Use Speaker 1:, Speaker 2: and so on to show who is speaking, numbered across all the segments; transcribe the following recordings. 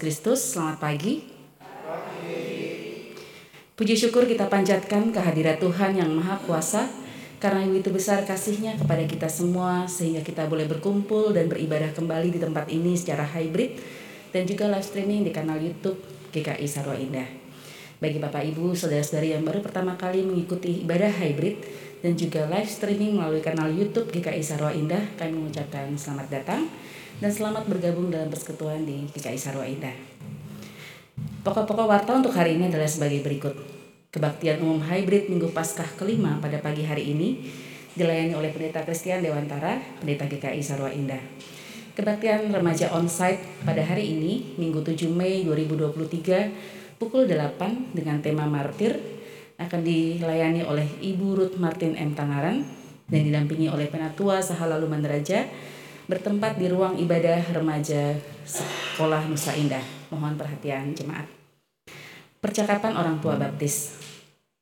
Speaker 1: Kristus, selamat pagi. Puji syukur kita panjatkan kehadirat Tuhan yang Maha Kuasa karena begitu besar kasihnya kepada kita semua sehingga kita boleh berkumpul dan beribadah kembali di tempat ini secara hybrid dan juga live streaming di kanal YouTube GKI Sarwa Indah. Bagi Bapak Ibu, saudara-saudari yang baru pertama kali mengikuti ibadah hybrid dan juga live streaming melalui kanal YouTube GKI Sarwa Indah, kami mengucapkan selamat datang dan selamat bergabung dalam persekutuan di GKI Sarwa Indah. Pokok-pokok warta untuk hari ini adalah sebagai berikut. Kebaktian umum hybrid Minggu Paskah kelima pada pagi hari ini dilayani oleh Pendeta Christian Dewantara, Pendeta GKI Sarwa Indah. Kebaktian remaja onsite pada hari ini, Minggu 7 Mei 2023, pukul 8 dengan tema Martir, akan dilayani oleh Ibu Ruth Martin M. Tangaran dan didampingi oleh Penatua Sahalalu Mandaraja bertempat di ruang ibadah remaja Sekolah Nusa Indah. Mohon perhatian jemaat. Percakapan orang tua baptis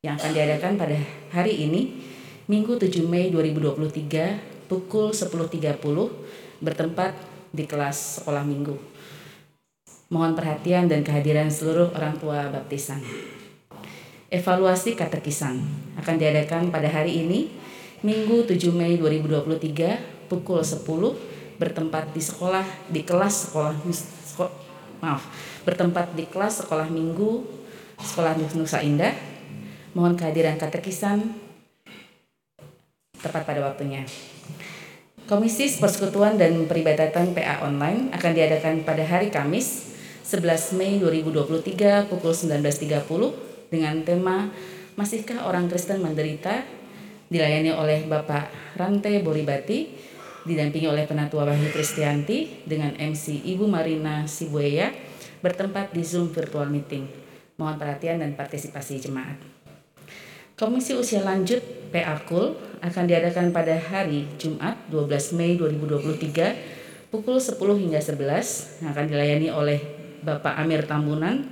Speaker 1: yang akan diadakan pada hari ini Minggu 7 Mei 2023 pukul 10.30 bertempat di kelas sekolah minggu. Mohon perhatian dan kehadiran seluruh orang tua baptisan. Evaluasi katekisan akan diadakan pada hari ini Minggu 7 Mei 2023 pukul 10 bertempat di sekolah di kelas sekolah seko- maaf bertempat di kelas sekolah minggu sekolah Nusa Indah. Mohon kehadiran katekisan tepat pada waktunya. Komisi Persekutuan dan Peribadatan PA Online akan diadakan pada hari Kamis 11 Mei 2023 pukul 19.30 dengan tema Masihkah Orang Kristen Menderita? dilayani oleh Bapak Rante Boribati didampingi oleh Penatua Wahyu Kristianti dengan MC Ibu Marina Sibueya bertempat di Zoom virtual meeting. Mohon perhatian dan partisipasi jemaat. Komisi Usia Lanjut PA KUL akan diadakan pada hari Jumat 12 Mei 2023 pukul 10 hingga 11 yang akan dilayani oleh Bapak Amir Tambunan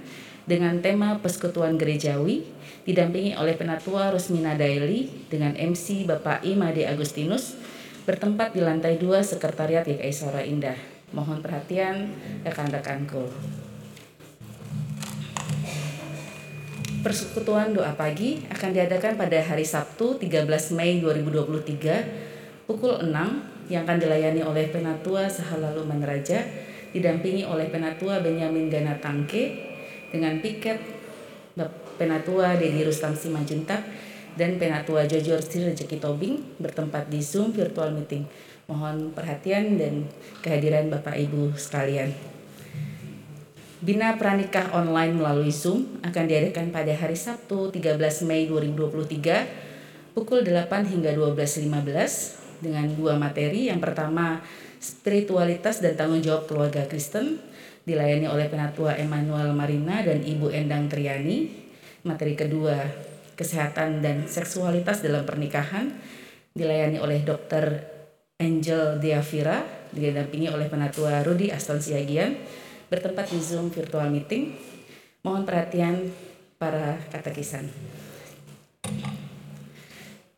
Speaker 1: dengan tema Persekutuan Gerejawi didampingi oleh Penatua Rusmina Daily dengan MC Bapak Imade Agustinus bertempat di lantai 2 Sekretariat YKI Sora Indah. Mohon perhatian rekan-rekanku. Persekutuan doa pagi akan diadakan pada hari Sabtu 13 Mei 2023 pukul 6 yang akan dilayani oleh Penatua Sahalalu Manraja didampingi oleh Penatua Benyamin Gana Tangke dengan piket Penatua Dedi Rustam Simanjuntak dan Penatua Jojor Sri Rezeki Tobing bertempat di Zoom virtual meeting. Mohon perhatian dan kehadiran Bapak Ibu sekalian. Bina Pranikah online melalui Zoom akan diadakan pada hari Sabtu 13 Mei 2023 pukul 8 hingga 12.15 dengan dua materi. Yang pertama, spiritualitas dan tanggung jawab keluarga Kristen dilayani oleh Penatua Emmanuel Marina dan Ibu Endang Triani. Materi kedua, kesehatan dan seksualitas dalam pernikahan dilayani oleh Dr. Angel Diavira didampingi oleh Penatua Rudi Aston Siagian bertempat di Zoom virtual meeting. Mohon perhatian para katekisan.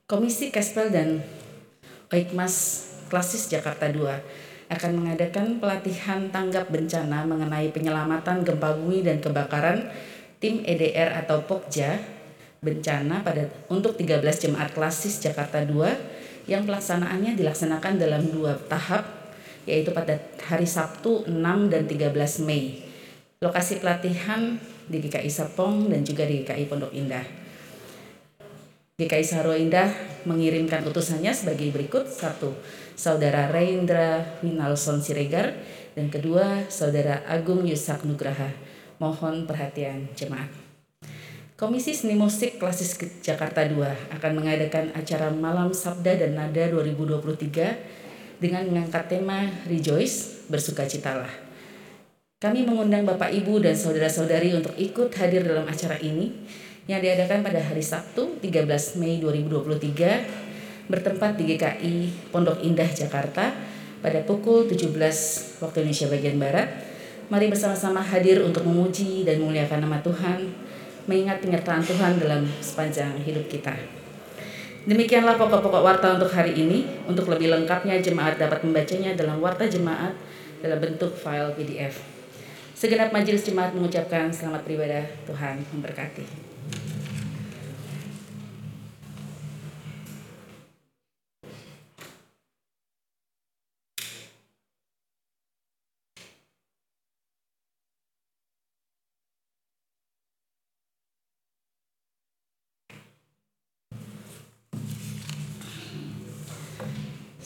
Speaker 1: Komisi Kespel dan Oikmas Klasis Jakarta II akan mengadakan pelatihan tanggap bencana mengenai penyelamatan gempa bumi dan kebakaran tim EDR atau Pokja bencana pada untuk 13 jemaat klasis Jakarta II yang pelaksanaannya dilaksanakan dalam dua tahap yaitu pada hari Sabtu 6 dan 13 Mei. Lokasi pelatihan di GKI Serpong dan juga di GKI Pondok Indah. GKI Saro Indah mengirimkan utusannya sebagai berikut. Satu, Saudara Reindra Winalson Siregar. Dan kedua, Saudara Agung Yusak Nugraha. Mohon perhatian jemaat. Komisi Seni Musik Klasis Jakarta II akan mengadakan acara Malam Sabda dan Nada 2023 dengan mengangkat tema Rejoice, bersukacitalah. Kami mengundang Bapak Ibu dan saudara-saudari untuk ikut hadir dalam acara ini yang diadakan pada hari Sabtu 13 Mei 2023 bertempat di GKI Pondok Indah Jakarta pada pukul 17 waktu Indonesia bagian Barat. Mari bersama-sama hadir untuk memuji dan memuliakan nama Tuhan, mengingat penyertaan Tuhan dalam sepanjang hidup kita. Demikianlah pokok-pokok warta untuk hari ini. Untuk lebih lengkapnya jemaat dapat membacanya dalam warta jemaat dalam bentuk file PDF. Segenap majelis jemaat mengucapkan selamat beribadah Tuhan memberkati.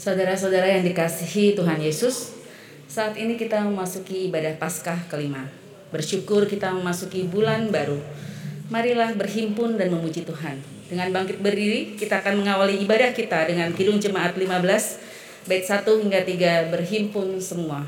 Speaker 1: Saudara-saudara yang dikasihi Tuhan Yesus, saat ini kita memasuki ibadah Paskah kelima. Bersyukur kita memasuki bulan baru. Marilah berhimpun dan memuji Tuhan. Dengan bangkit berdiri, kita akan mengawali ibadah kita dengan Kidung Jemaat 15, bait 1 hingga 3, berhimpun semua.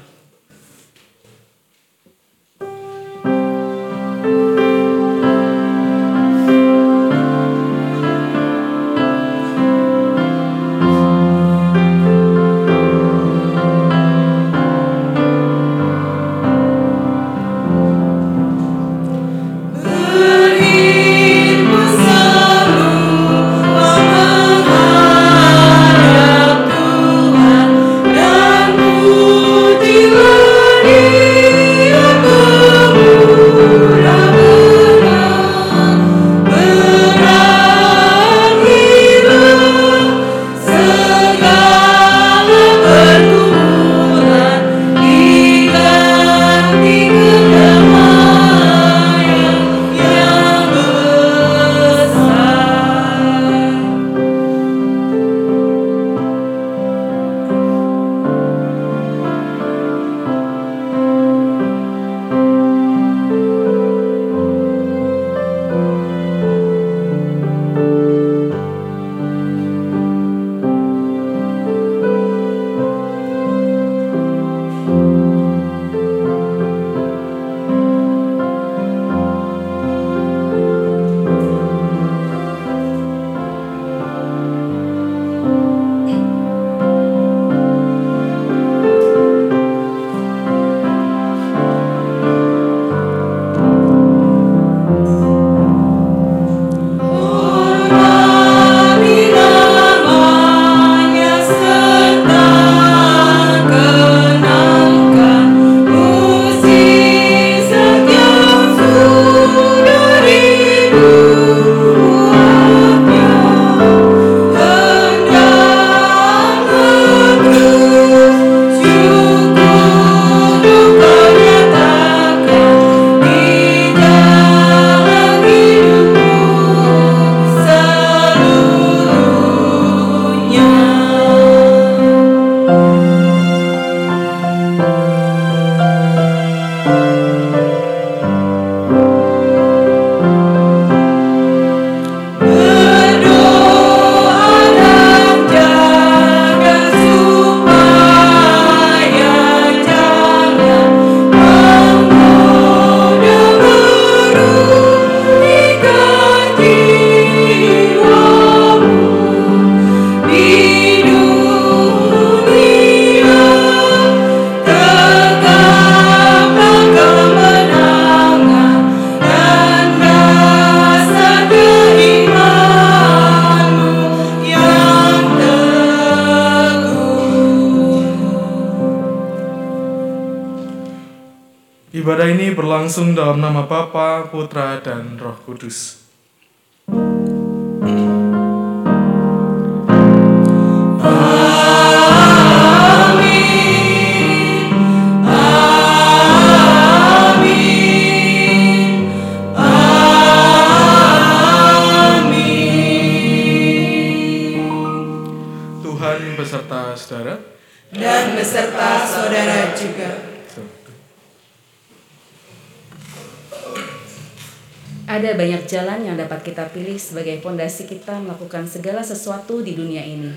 Speaker 2: Pilih sebagai fondasi kita melakukan segala sesuatu di dunia ini.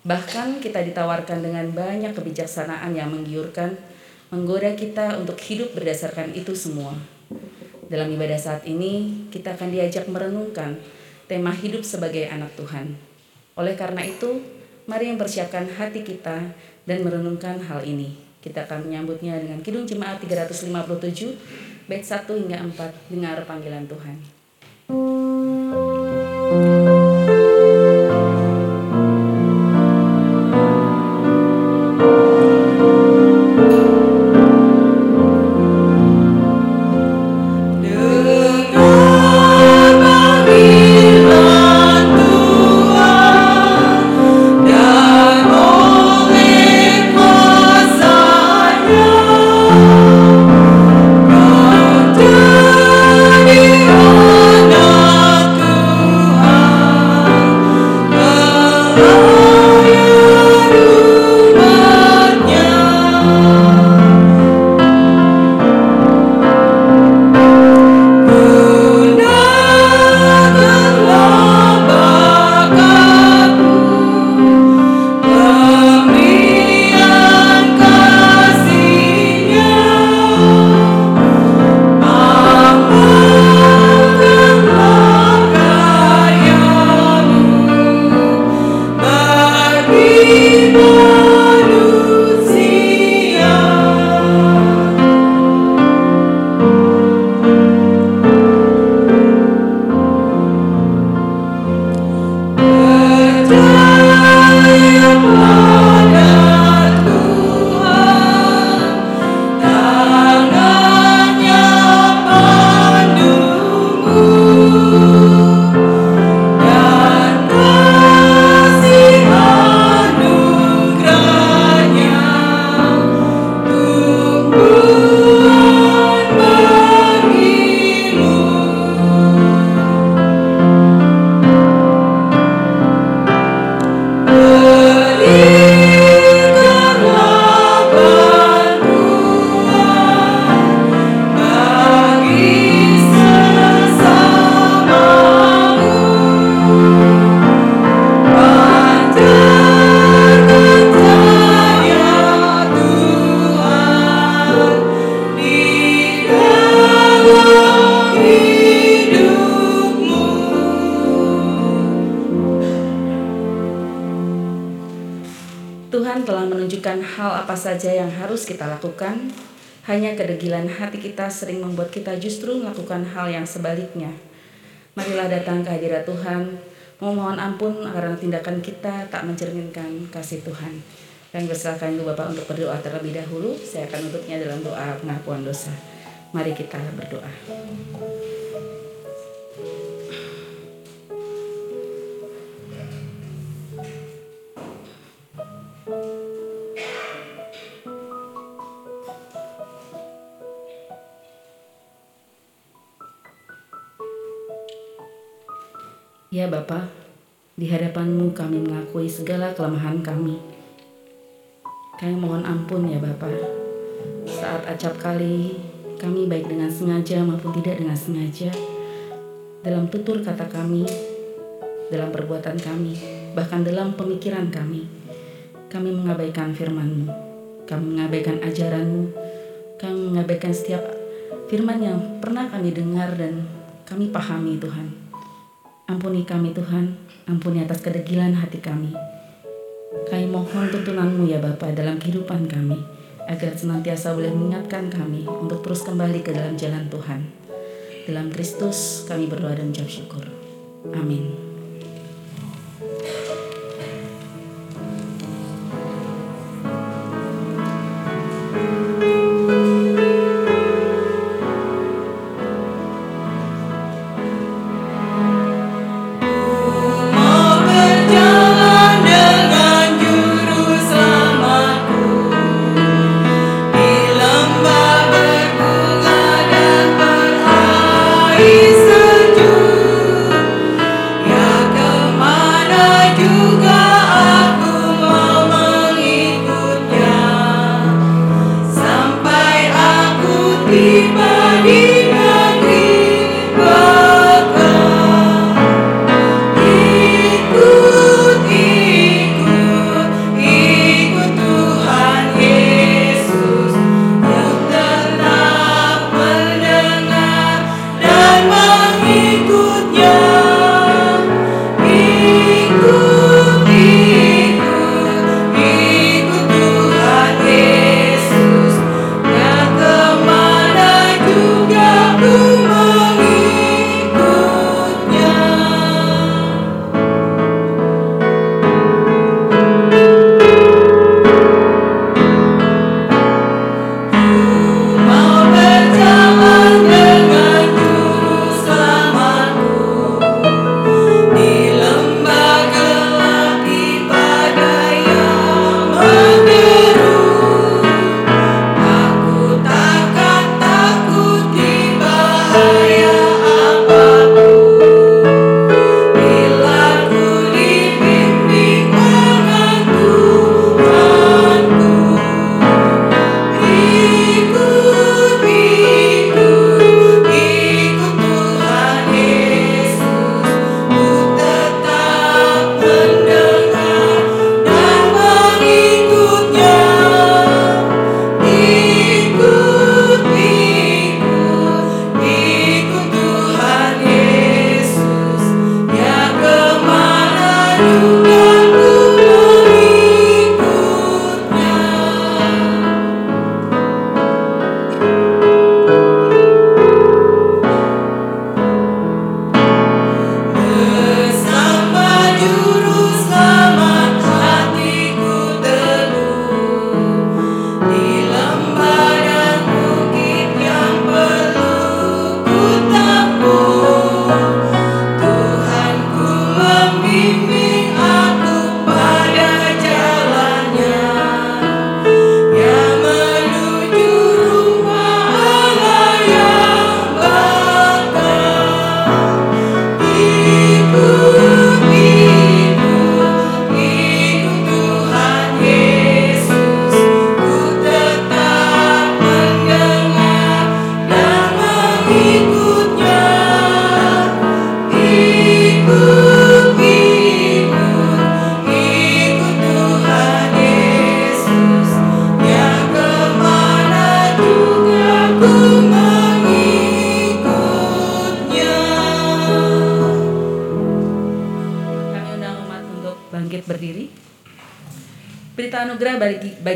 Speaker 2: Bahkan kita ditawarkan dengan banyak kebijaksanaan yang menggiurkan, menggoda kita untuk hidup berdasarkan itu semua. Dalam ibadah saat ini, kita akan diajak merenungkan tema hidup sebagai anak Tuhan. Oleh karena itu, mari mempersiapkan hati kita dan merenungkan hal ini. Kita akan menyambutnya dengan Kidung Jemaat 357, bait 1 hingga 4, dengar panggilan. Tuhan hal yang sebaliknya. Marilah datang ke hadirat Tuhan, memohon ampun karena tindakan kita tak mencerminkan kasih Tuhan. Kami persilakan dulu Bapak untuk berdoa terlebih dahulu. Saya akan tutupnya dalam doa pengakuan dosa. Mari kita berdoa. Ya Bapa, di hadapanmu kami mengakui segala kelemahan kami. Kami mohon ampun ya Bapa. Saat acap kali kami baik dengan sengaja maupun tidak dengan sengaja dalam tutur kata kami, dalam perbuatan kami, bahkan dalam pemikiran kami, kami mengabaikan firman-Mu, kami mengabaikan ajaran-Mu, kami mengabaikan setiap firman yang pernah kami dengar dan kami pahami Tuhan. Ampuni kami Tuhan, ampuni atas kedegilan hati kami. Kami mohon tuntunanmu ya Bapa dalam kehidupan kami, agar senantiasa boleh mengingatkan kami untuk terus kembali ke dalam jalan Tuhan. Dalam Kristus kami berdoa dan mengucap syukur. Amin.
Speaker 1: bangkit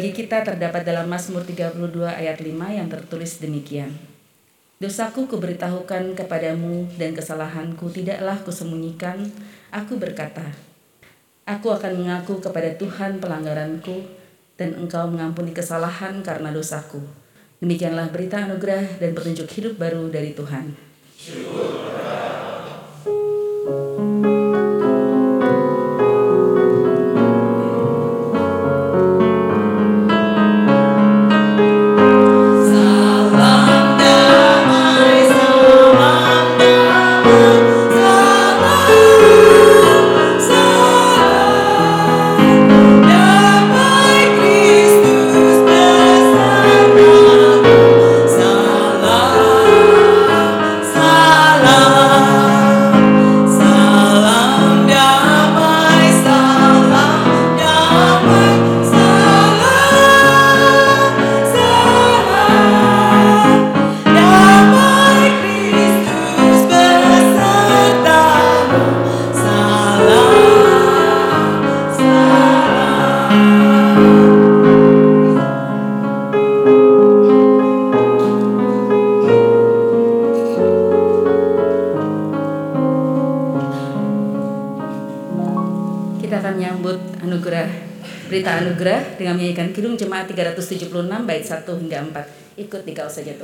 Speaker 1: bagi, kita terdapat dalam Mazmur 32 ayat 5 yang tertulis demikian. Dosaku kuberitahukan kepadamu dan kesalahanku tidaklah kusembunyikan. Aku berkata, Aku akan mengaku kepada Tuhan pelanggaranku dan engkau mengampuni kesalahan karena dosaku. Demikianlah berita anugerah dan petunjuk hidup baru dari Tuhan.
Speaker 2: Salam
Speaker 1: 1 hingga 4. Ikut dikau saja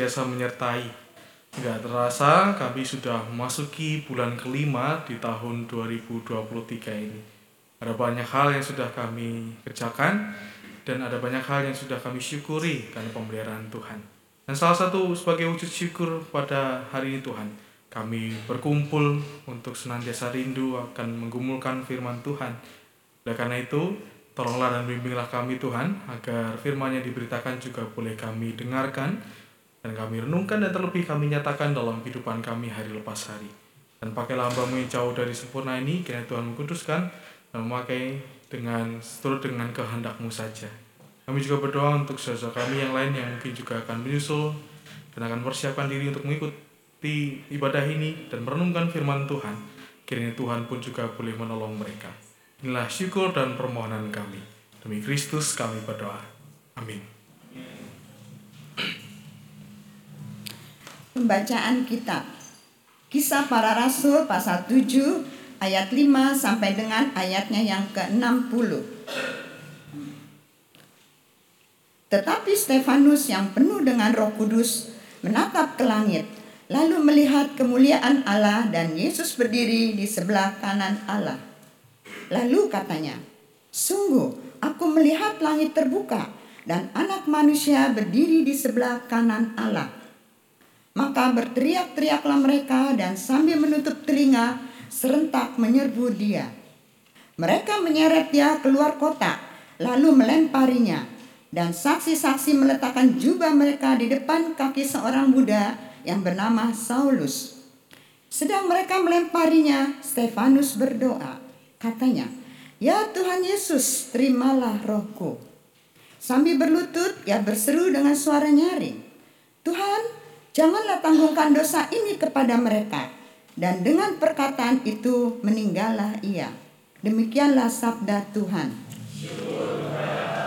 Speaker 3: senantiasa menyertai. Tidak terasa kami sudah memasuki bulan kelima di tahun 2023 ini. Ada banyak hal yang sudah kami kerjakan dan ada banyak hal yang sudah kami syukuri karena pemeliharaan Tuhan. Dan salah satu sebagai wujud syukur pada hari ini Tuhan, kami berkumpul untuk senantiasa rindu akan menggumulkan firman Tuhan. Oleh karena itu, tolonglah dan bimbinglah kami Tuhan, agar firman yang diberitakan juga boleh kami dengarkan, kami renungkan dan terlebih kami nyatakan dalam kehidupan kami hari lepas hari. Dan pakailah hambamu yang jauh dari sempurna ini, kiranya Tuhan mengkuduskan dan memakai dengan seturut dengan kehendakmu saja. Kami juga berdoa untuk saudara kami yang lain yang mungkin juga akan menyusul dan akan mempersiapkan diri untuk mengikuti ibadah ini dan merenungkan firman Tuhan. Kiranya Tuhan pun juga boleh menolong mereka. Inilah syukur dan permohonan kami. Demi Kristus kami berdoa. Amin.
Speaker 4: Pembacaan kitab Kisah para Rasul pasal 7 ayat 5 sampai dengan ayatnya yang ke-60. Tetapi Stefanus yang penuh dengan Roh Kudus menatap ke langit, lalu melihat kemuliaan Allah dan Yesus berdiri di sebelah kanan Allah. Lalu katanya, "Sungguh, aku melihat langit terbuka dan Anak Manusia berdiri di sebelah kanan Allah." Maka berteriak-teriaklah mereka dan sambil menutup telinga serentak menyerbu dia. Mereka menyeret dia keluar kota, lalu melemparinya. Dan saksi-saksi meletakkan jubah mereka di depan kaki seorang Buddha yang bernama Saulus. Sedang mereka melemparinya, Stefanus berdoa. Katanya, Ya Tuhan Yesus, terimalah rohku. Sambil berlutut, ia berseru dengan suara nyaring. Tuhan, janganlah tanggungkan dosa ini kepada mereka. Dan dengan perkataan itu meninggallah ia. Demikianlah sabda Tuhan.
Speaker 5: Kasihani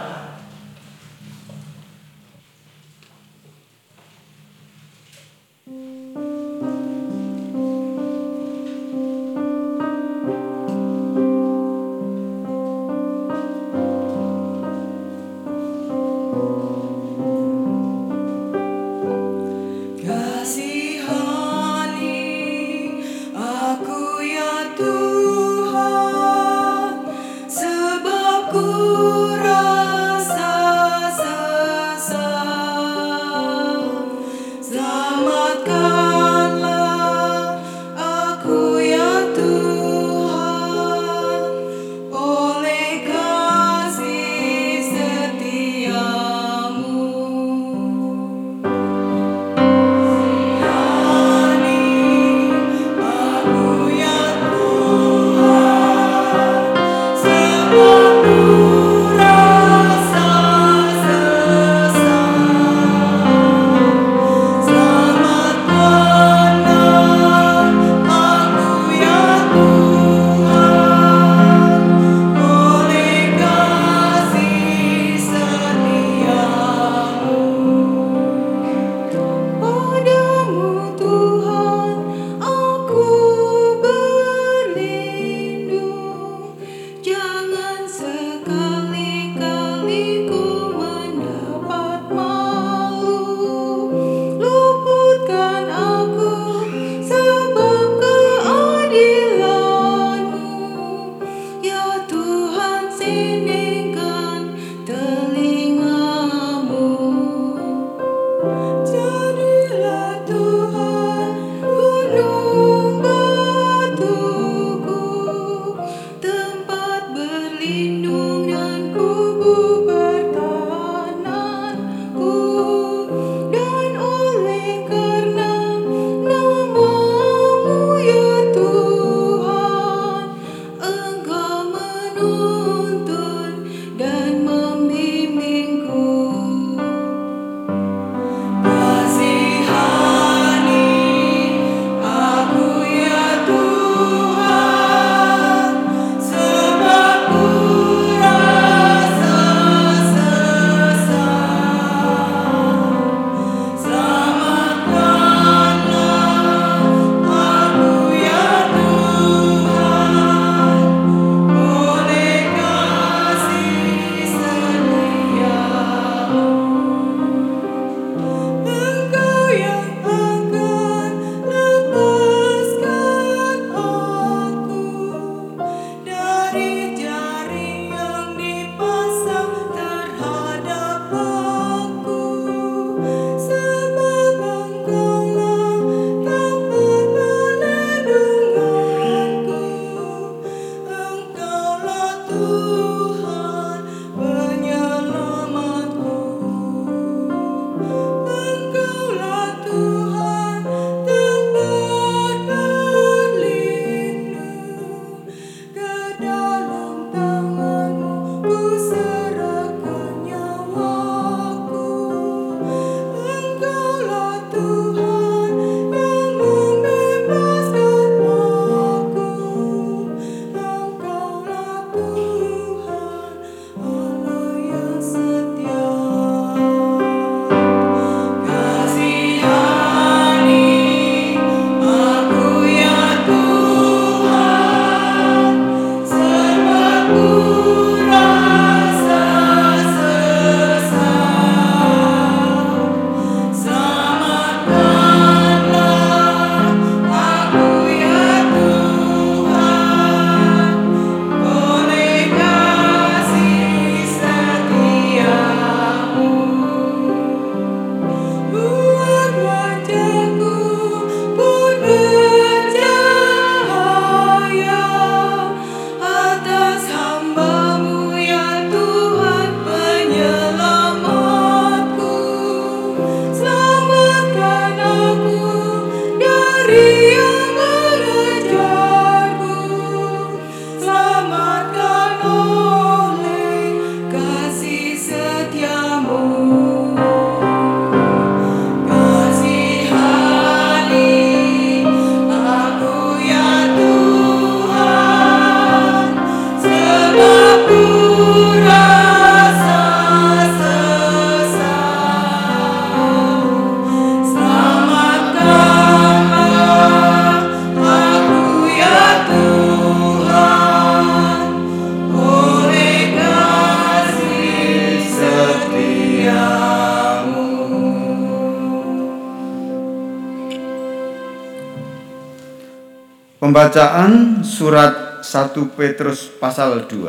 Speaker 6: Pembacaan surat 1 Petrus pasal 2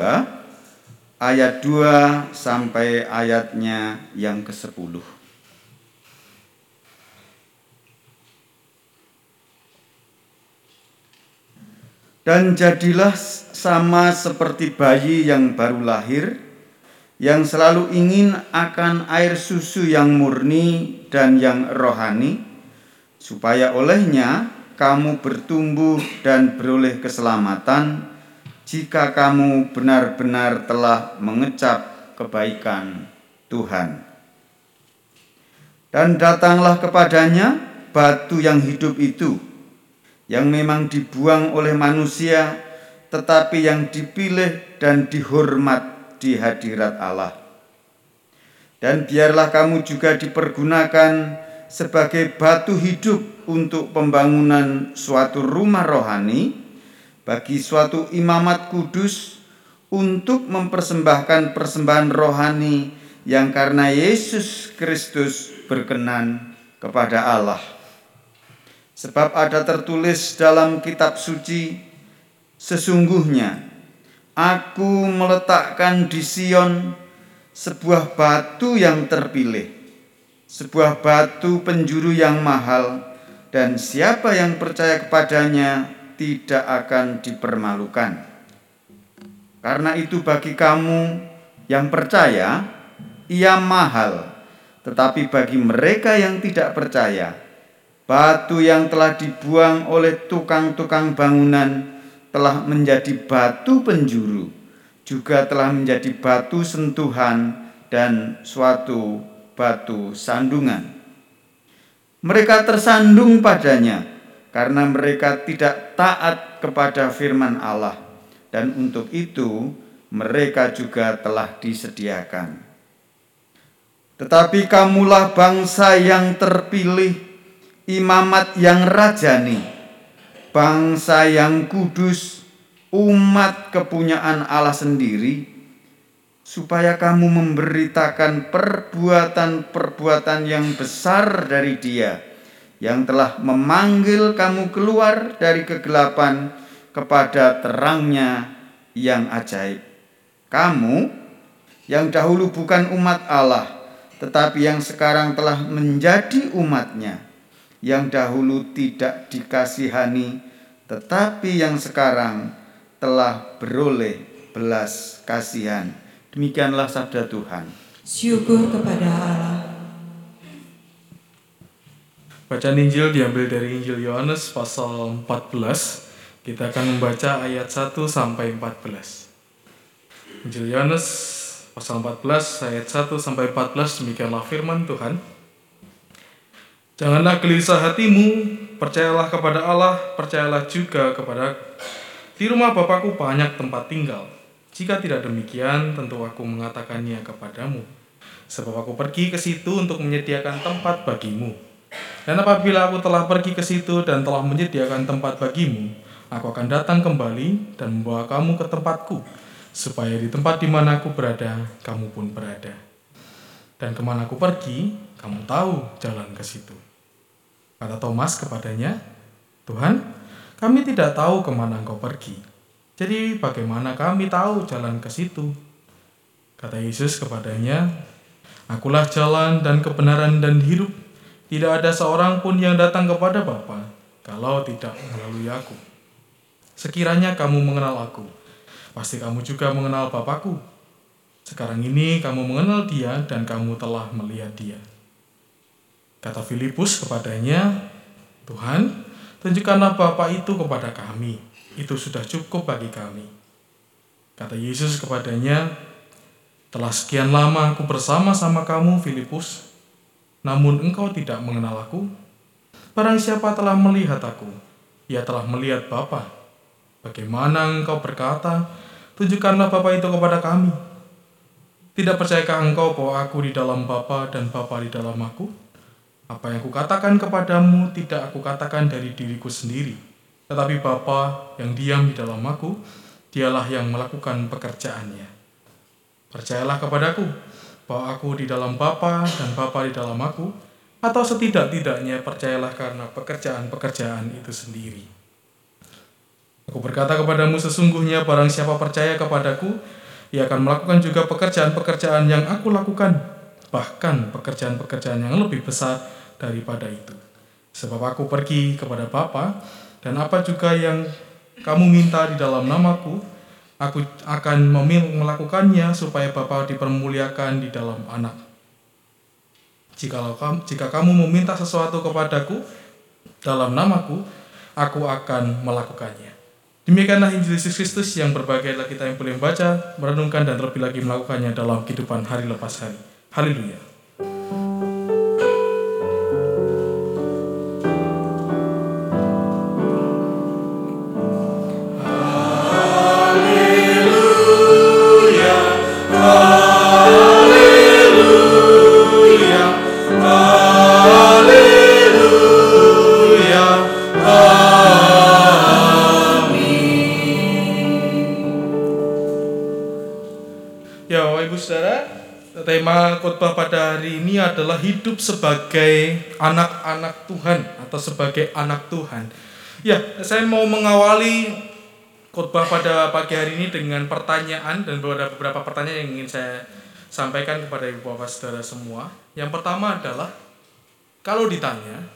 Speaker 6: ayat 2 sampai ayatnya yang ke-10. Dan jadilah sama seperti bayi yang baru lahir, yang selalu ingin akan air susu yang murni dan yang rohani, supaya olehnya kamu bertumbuh dan beroleh keselamatan jika kamu benar-benar telah mengecap kebaikan Tuhan. Dan datanglah kepadanya batu yang hidup itu, yang memang dibuang oleh manusia, tetapi yang dipilih dan dihormat di hadirat Allah. Dan biarlah kamu juga dipergunakan sebagai batu hidup untuk pembangunan suatu rumah rohani bagi suatu imamat kudus untuk mempersembahkan persembahan rohani yang karena Yesus Kristus berkenan kepada Allah. Sebab ada tertulis dalam kitab suci, sesungguhnya aku meletakkan di Sion sebuah batu yang terpilih, sebuah batu penjuru yang mahal, dan siapa yang percaya kepadanya tidak akan dipermalukan. Karena itu bagi kamu yang percaya, ia mahal, tetapi bagi mereka yang tidak percaya, batu yang telah dibuang oleh tukang-tukang bangunan telah menjadi batu penjuru, juga telah menjadi batu sentuhan dan suatu batu sandungan. Mereka tersandung padanya karena mereka tidak taat kepada firman Allah, dan untuk itu mereka juga telah disediakan. Tetapi kamulah bangsa yang terpilih, imamat yang rajani, bangsa yang kudus, umat kepunyaan Allah sendiri, supaya kamu memberitakan perbuatan-perbuatan yang besar dari Dia yang telah memanggil kamu keluar dari kegelapan kepada terangnya yang ajaib. Kamu yang dahulu bukan umat Allah, tetapi yang sekarang telah menjadi umatnya, yang dahulu tidak dikasihani, tetapi yang sekarang telah beroleh belas kasihan. Demikianlah sabda Tuhan.
Speaker 5: Syukur kepada Allah.
Speaker 3: Bacaan Injil diambil dari Injil Yohanes pasal 14. Kita akan membaca ayat 1 sampai 14. Injil Yohanes pasal 14 ayat 1 sampai 14 demikianlah firman Tuhan. Janganlah gelisah hatimu, percayalah kepada Allah, percayalah juga kepada di rumah Bapakku banyak tempat tinggal. Jika tidak demikian, tentu aku mengatakannya kepadamu. Sebab aku pergi ke situ untuk menyediakan tempat bagimu. Dan apabila aku telah pergi ke situ dan telah menyediakan tempat bagimu, aku akan datang kembali dan membawa kamu ke tempatku, supaya di tempat di mana aku berada, kamu pun berada. Dan ke mana aku pergi, kamu tahu jalan ke situ. Kata Thomas kepadanya, Tuhan, kami tidak tahu ke mana engkau pergi. Jadi bagaimana kami tahu jalan ke situ? Kata Yesus kepadanya, Akulah jalan dan kebenaran dan hidup. Tidak ada seorang pun yang datang kepada Bapa kalau tidak melalui aku. Sekiranya kamu mengenal aku, pasti kamu juga mengenal Bapakku. Sekarang ini kamu mengenal dia dan kamu telah melihat dia. Kata Filipus kepadanya, Tuhan, tunjukkanlah Bapa itu kepada kami. Itu sudah cukup bagi kami. Kata Yesus kepadanya, telah sekian lama aku bersama-sama kamu, Filipus, namun engkau tidak mengenal aku. Barang siapa telah melihat aku, ia telah melihat Bapa. Bagaimana engkau berkata, tunjukkanlah Bapa itu kepada kami. Tidak percayakah engkau bahwa aku di dalam Bapa dan Bapa di dalam aku? Apa yang kukatakan kepadamu tidak aku katakan dari diriku sendiri, tetapi Bapa yang diam di dalam aku, dialah yang melakukan pekerjaannya. Percayalah kepadaku bahwa aku di dalam Bapa dan Bapa di dalam aku, atau setidak-tidaknya percayalah karena pekerjaan-pekerjaan itu sendiri. Aku berkata kepadamu sesungguhnya barang siapa percaya kepadaku, ia akan melakukan juga pekerjaan-pekerjaan yang aku lakukan, bahkan pekerjaan-pekerjaan yang lebih besar daripada itu. Sebab aku pergi kepada Bapa, dan apa juga yang kamu minta di dalam namaku, aku akan melakukannya supaya Bapa dipermuliakan di dalam anak. Jika kamu meminta sesuatu kepadaku dalam namaku, aku akan melakukannya. Demikianlah Injil Yesus Kristus yang berbahagialah kita yang boleh membaca, merenungkan, dan terlebih lagi melakukannya dalam kehidupan hari lepas hari. Haleluya. Hidup sebagai anak-anak Tuhan atau sebagai anak Tuhan. Ya, saya mau mengawali khotbah pada pagi hari ini dengan pertanyaan dan ada beberapa pertanyaan yang ingin saya sampaikan kepada Ibu Bapak Saudara semua. Yang pertama adalah kalau ditanya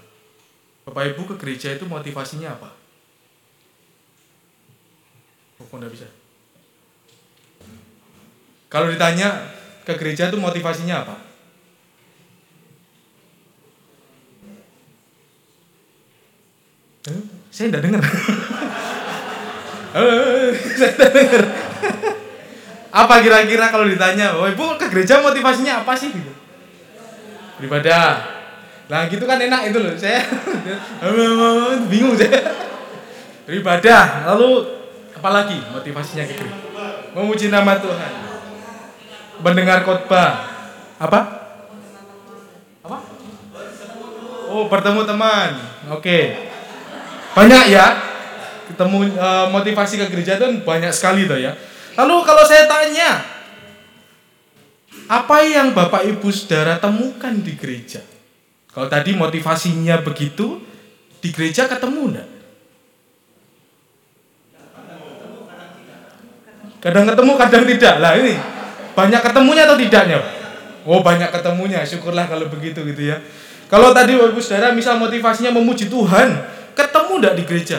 Speaker 3: Bapak Ibu ke gereja itu motivasinya apa? Oh, kok nggak bisa? Kalau ditanya ke gereja itu motivasinya apa? Eh, saya tidak dengar. Eh, saya tidak dengar. apa kira-kira kalau ditanya, oh ibu ke gereja motivasinya apa sih? Gitu. Beribadah. Nah gitu kan enak itu loh. Saya bingung saya. Beribadah. Lalu apa lagi motivasinya ke gereja? Memuji nama Tuhan mendengar khotbah apa apa oh bertemu teman oke banyak ya. Ketemu eh, motivasi ke gereja itu banyak sekali tuh ya. Lalu kalau saya tanya apa yang bapak ibu saudara temukan di gereja? Kalau tadi motivasinya begitu di gereja ketemu enggak kadang ketemu kadang tidak. Lah ini banyak ketemunya atau tidaknya? Oh banyak ketemunya, syukurlah kalau begitu gitu ya. Kalau tadi Bapak Ibu Saudara misal motivasinya memuji Tuhan, ketemu enggak di gereja?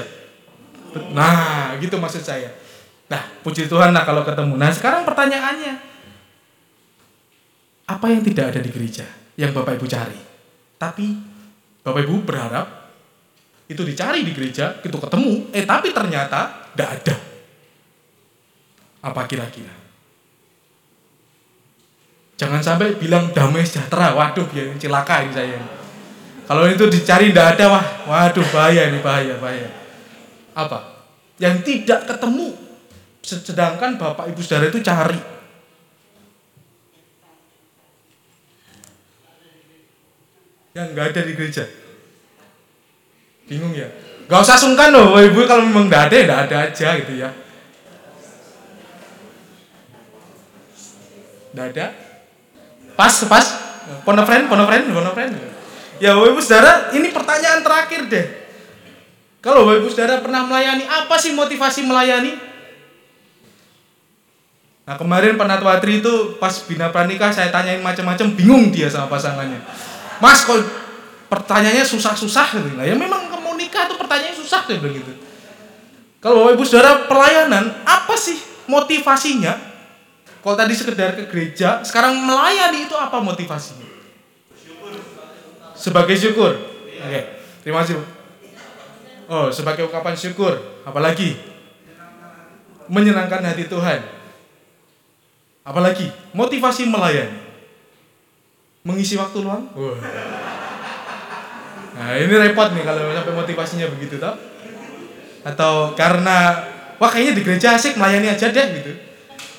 Speaker 3: Nah, gitu maksud saya. Nah, puji Tuhan lah kalau ketemu. Nah, sekarang pertanyaannya, apa yang tidak ada di gereja yang Bapak Ibu cari? Tapi Bapak Ibu berharap itu dicari di gereja, itu ketemu, eh tapi ternyata tidak ada. Apa kira-kira? Jangan sampai bilang damai sejahtera. Waduh, ya celaka ini saya. Kalau itu dicari tidak ada, wah, waduh bahaya ini bahaya, bahaya. Apa? Yang tidak ketemu. Sedangkan Bapak Ibu Saudara itu cari. Yang nggak ada di gereja. Bingung ya? Gak usah sungkan loh, Bapak Ibu kalau memang nggak ada, nggak ada aja gitu ya. Nggak ada? Pas, pas. Pono friend, pono friend, pono friend. Ya Bapak Ibu Saudara, ini pertanyaan terakhir deh. Kalau Bapak Ibu Saudara pernah melayani, apa sih motivasi melayani? Nah kemarin Penatwatri itu pas Bina Pranikah saya tanyain macam-macam, bingung dia sama pasangannya. Mas kok pertanyaannya susah-susah gitu. Nah, ya memang mau nikah tuh pertanyaannya susah deh begitu. Kalau Bapak Ibu Saudara pelayanan, apa sih motivasinya? Kalau tadi sekedar ke gereja, sekarang melayani itu apa motivasinya? Sebagai syukur. Oke, terima kasih. Oh, sebagai ungkapan syukur. Apalagi? Menyenangkan hati Tuhan. Apalagi? Motivasi melayani. Mengisi waktu luang. Wah. Nah, ini repot nih kalau sampai motivasinya begitu toh. Atau karena wah kayaknya di gereja asik melayani aja deh gitu.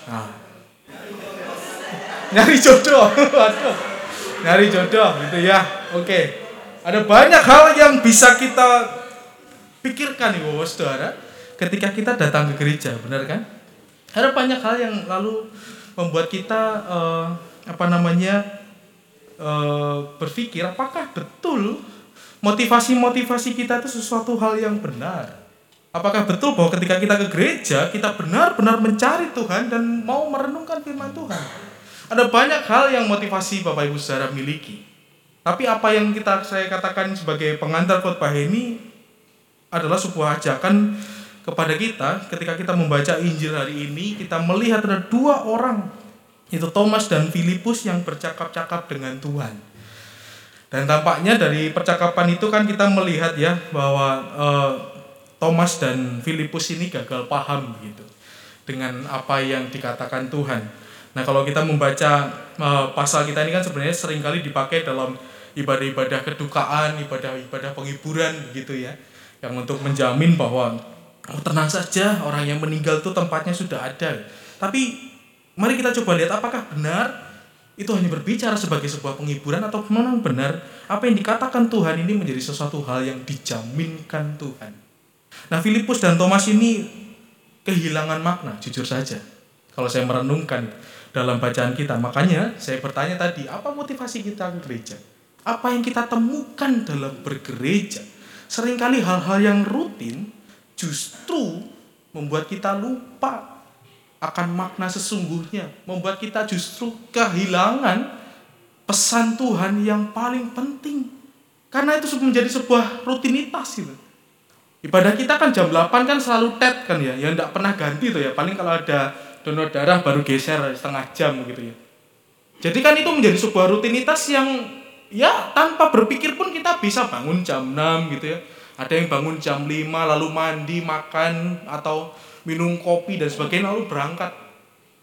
Speaker 3: Nah, nyari jodoh waduh nyari jodoh gitu ya. Oke. Ada banyak hal yang bisa kita pikirkan nih bapak saudara ketika kita datang ke gereja benar kan? Ada banyak hal yang lalu membuat kita eh, apa namanya eh, berpikir apakah betul motivasi-motivasi kita itu sesuatu hal yang benar? Apakah betul bahwa ketika kita ke gereja, kita benar-benar mencari Tuhan dan mau merenungkan firman Tuhan? Ada banyak hal yang motivasi Bapak Ibu Saudara miliki. Tapi apa yang kita saya katakan sebagai pengantar khotbah ini adalah sebuah ajakan kepada kita ketika kita membaca Injil hari ini, kita melihat ada dua orang, itu Thomas dan Filipus yang bercakap-cakap dengan Tuhan. Dan tampaknya dari percakapan itu kan kita melihat ya bahwa eh, Thomas dan Filipus ini gagal paham gitu dengan apa yang dikatakan Tuhan. Nah kalau kita membaca uh, pasal kita ini kan sebenarnya sering kali dipakai dalam ibadah-ibadah kedukaan, ibadah-ibadah penghiburan gitu ya, yang untuk menjamin bahwa oh, tenang saja orang yang meninggal itu tempatnya sudah ada. Tapi mari kita coba lihat apakah benar itu hanya berbicara sebagai sebuah penghiburan atau memang benar apa yang dikatakan Tuhan ini menjadi sesuatu hal yang dijaminkan Tuhan. Nah, Filipus dan Thomas ini kehilangan makna, jujur saja. Kalau saya merenungkan dalam bacaan kita, makanya saya bertanya tadi, apa motivasi kita ke gereja? Apa yang kita temukan dalam bergereja? Seringkali hal-hal yang rutin justru membuat kita lupa akan makna sesungguhnya, membuat kita justru kehilangan pesan Tuhan yang paling penting. Karena itu menjadi sebuah rutinitas gitu. Ibadah kita kan jam 8 kan selalu tet kan ya, yang tidak pernah ganti tuh ya. Paling kalau ada donor darah baru geser setengah jam gitu ya. Jadi kan itu menjadi sebuah rutinitas yang ya tanpa berpikir pun kita bisa bangun jam 6 gitu ya. Ada yang bangun jam 5 lalu mandi, makan atau minum kopi dan sebagainya lalu berangkat.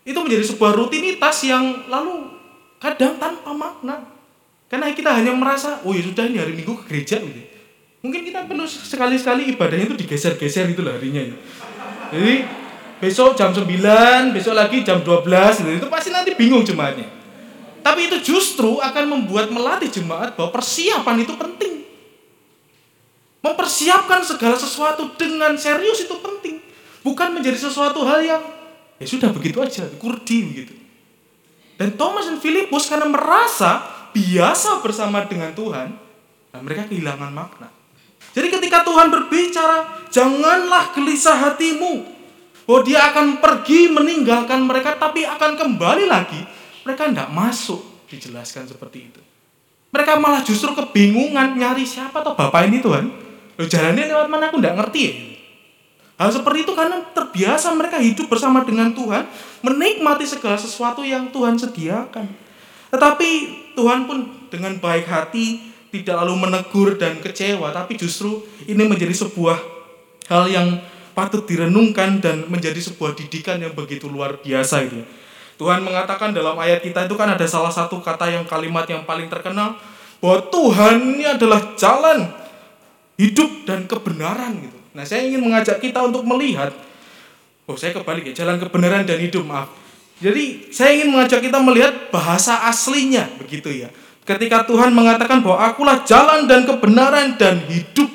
Speaker 3: Itu menjadi sebuah rutinitas yang lalu kadang tanpa makna. Karena kita hanya merasa, oh ya sudah ini hari Minggu ke gereja gitu mungkin kita perlu sekali-sekali ibadahnya itu digeser-geser itu harinya ya. Jadi besok jam 9, besok lagi jam 12 gitu. Itu pasti nanti bingung jemaatnya. Tapi itu justru akan membuat melatih jemaat bahwa persiapan itu penting. Mempersiapkan segala sesuatu dengan serius itu penting. Bukan menjadi sesuatu hal yang ya sudah begitu aja, kurdi begitu. Dan Thomas dan Filipus karena merasa biasa bersama dengan Tuhan, dan mereka kehilangan makna. Jadi ketika Tuhan berbicara, janganlah gelisah hatimu. Bahwa dia akan pergi meninggalkan mereka tapi akan kembali lagi. Mereka tidak masuk dijelaskan seperti itu. Mereka malah justru kebingungan nyari siapa atau bapak ini Tuhan. Lo jalannya lewat mana aku tidak ngerti ya. Hal seperti itu karena terbiasa mereka hidup bersama dengan Tuhan, menikmati segala sesuatu yang Tuhan sediakan. Tetapi Tuhan pun dengan baik hati tidak lalu menegur dan kecewa, tapi justru ini menjadi sebuah hal yang patut direnungkan dan menjadi sebuah didikan yang begitu luar biasa itu. Tuhan mengatakan dalam ayat kita itu kan ada salah satu kata yang kalimat yang paling terkenal bahwa Tuhan ini adalah jalan hidup dan kebenaran gitu. Nah, saya ingin mengajak kita untuk melihat oh saya kebalik ya, jalan kebenaran dan hidup, maaf. Jadi, saya ingin mengajak kita melihat bahasa aslinya begitu ya Ketika Tuhan mengatakan bahwa akulah jalan dan kebenaran dan hidup.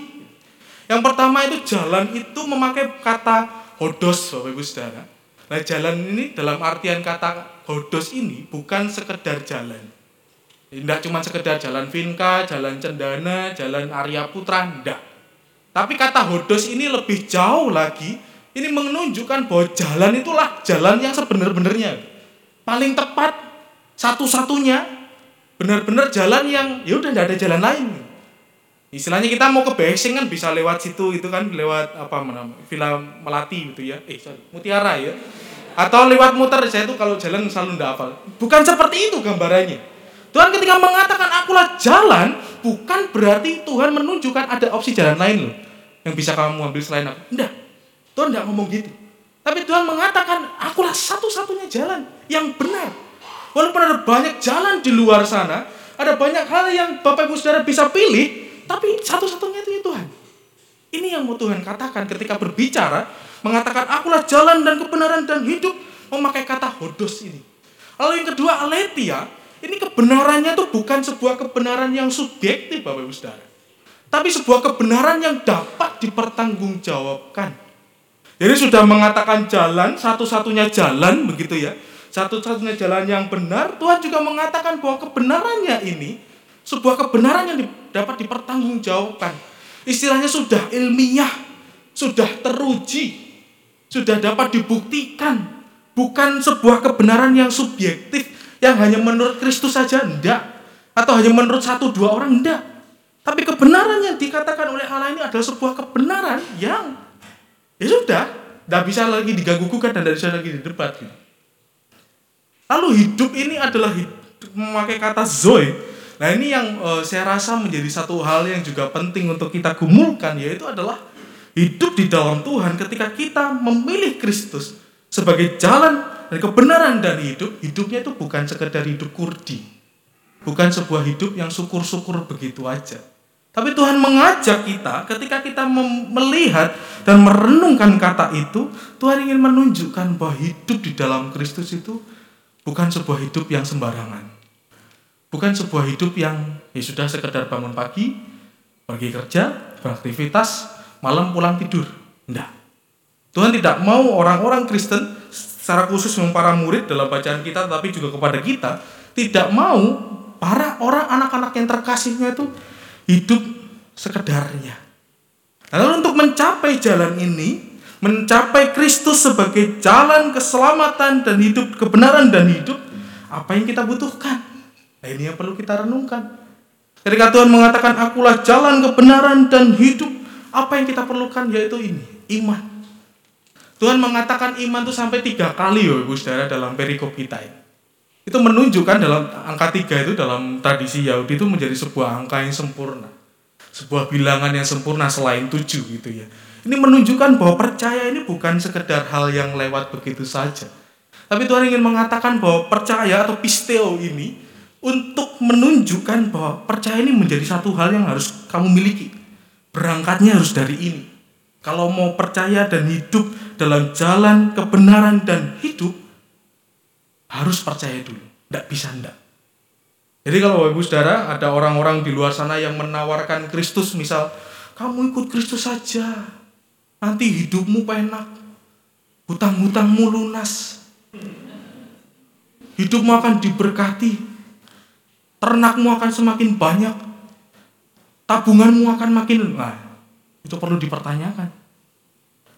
Speaker 3: Yang pertama itu jalan itu memakai kata hodos Bapak Ibu Saudara. Nah jalan ini dalam artian kata hodos ini bukan sekedar jalan. Tidak cuma sekedar jalan Vinka, jalan Cendana, jalan Arya Putra, tidak. Tapi kata hodos ini lebih jauh lagi. Ini menunjukkan bahwa jalan itulah jalan yang sebenar-benarnya. Paling tepat, satu-satunya benar-benar jalan yang ya udah tidak ada jalan lain istilahnya kita mau ke Besing kan bisa lewat situ itu kan lewat apa namanya Villa Melati gitu ya. Eh sorry Mutiara ya. Atau lewat muter saya tuh kalau jalan selalu tidak hafal. Bukan seperti itu gambarannya. Tuhan ketika mengatakan akulah jalan bukan berarti Tuhan menunjukkan ada opsi jalan lain loh yang bisa kamu ambil selain aku. Enggak Tuhan tidak ngomong gitu. Tapi Tuhan mengatakan akulah satu-satunya jalan yang benar. Walaupun ada banyak jalan di luar sana, ada banyak hal yang Bapak Ibu Saudara bisa pilih, tapi satu-satunya itu ya Tuhan. Ini yang mau Tuhan katakan ketika berbicara, mengatakan akulah jalan dan kebenaran dan hidup, memakai kata hodos ini. Lalu yang kedua, aletia, ini kebenarannya itu bukan sebuah kebenaran yang subjektif Bapak Ibu Saudara. Tapi sebuah kebenaran yang dapat dipertanggungjawabkan. Jadi sudah mengatakan jalan, satu-satunya jalan begitu ya satu-satunya jalan yang benar, Tuhan juga mengatakan bahwa kebenarannya ini sebuah kebenaran yang dapat dipertanggungjawabkan. Istilahnya sudah ilmiah, sudah teruji, sudah dapat dibuktikan. Bukan sebuah kebenaran yang subjektif, yang hanya menurut Kristus saja, enggak. Atau hanya menurut satu dua orang, enggak. Tapi kebenaran yang dikatakan oleh Allah ini adalah sebuah kebenaran yang ya sudah, tidak bisa lagi diganggu gugat dan tidak bisa lagi didebat. Gitu. Lalu hidup ini adalah hidup, memakai kata zoe. Nah ini yang uh, saya rasa menjadi satu hal yang juga penting untuk kita gumulkan yaitu adalah hidup di dalam Tuhan ketika kita memilih Kristus sebagai jalan dan kebenaran dan hidup, hidupnya itu bukan sekedar hidup kurdi. Bukan sebuah hidup yang syukur-syukur begitu aja. Tapi Tuhan mengajak kita ketika kita melihat dan merenungkan kata itu, Tuhan ingin menunjukkan bahwa hidup di dalam Kristus itu bukan sebuah hidup yang sembarangan. Bukan sebuah hidup yang ya sudah sekedar bangun pagi, pergi kerja, beraktivitas, malam pulang tidur. Tidak. Tuhan tidak mau orang-orang Kristen secara khusus para murid dalam bacaan kita tapi juga kepada kita tidak mau para orang anak-anak yang terkasihnya itu hidup sekedarnya. Lalu untuk mencapai jalan ini, mencapai Kristus sebagai jalan keselamatan dan hidup kebenaran dan hidup, apa yang kita butuhkan? Nah, ini yang perlu kita renungkan. Ketika Tuhan mengatakan akulah jalan kebenaran dan hidup, apa yang kita perlukan yaitu ini, iman. Tuhan mengatakan iman itu sampai tiga kali ya Ibu Saudara dalam perikop kita ini. Itu menunjukkan dalam angka tiga itu dalam tradisi Yahudi itu menjadi sebuah angka yang sempurna. Sebuah bilangan yang sempurna selain tujuh gitu ya. Ini menunjukkan bahwa percaya ini bukan sekedar hal yang lewat begitu saja. Tapi Tuhan ingin mengatakan bahwa percaya atau pisteo ini untuk menunjukkan bahwa percaya ini menjadi satu hal yang harus kamu miliki. Berangkatnya harus dari ini. Kalau mau percaya dan hidup dalam jalan kebenaran dan hidup, harus percaya dulu. Tidak bisa tidak. Jadi kalau ibu saudara ada orang-orang di luar sana yang menawarkan Kristus misal, kamu ikut Kristus saja, nanti hidupmu enak, hutang-hutangmu lunas, hidupmu akan diberkati, ternakmu akan semakin banyak, tabunganmu akan makin, nah, itu perlu dipertanyakan.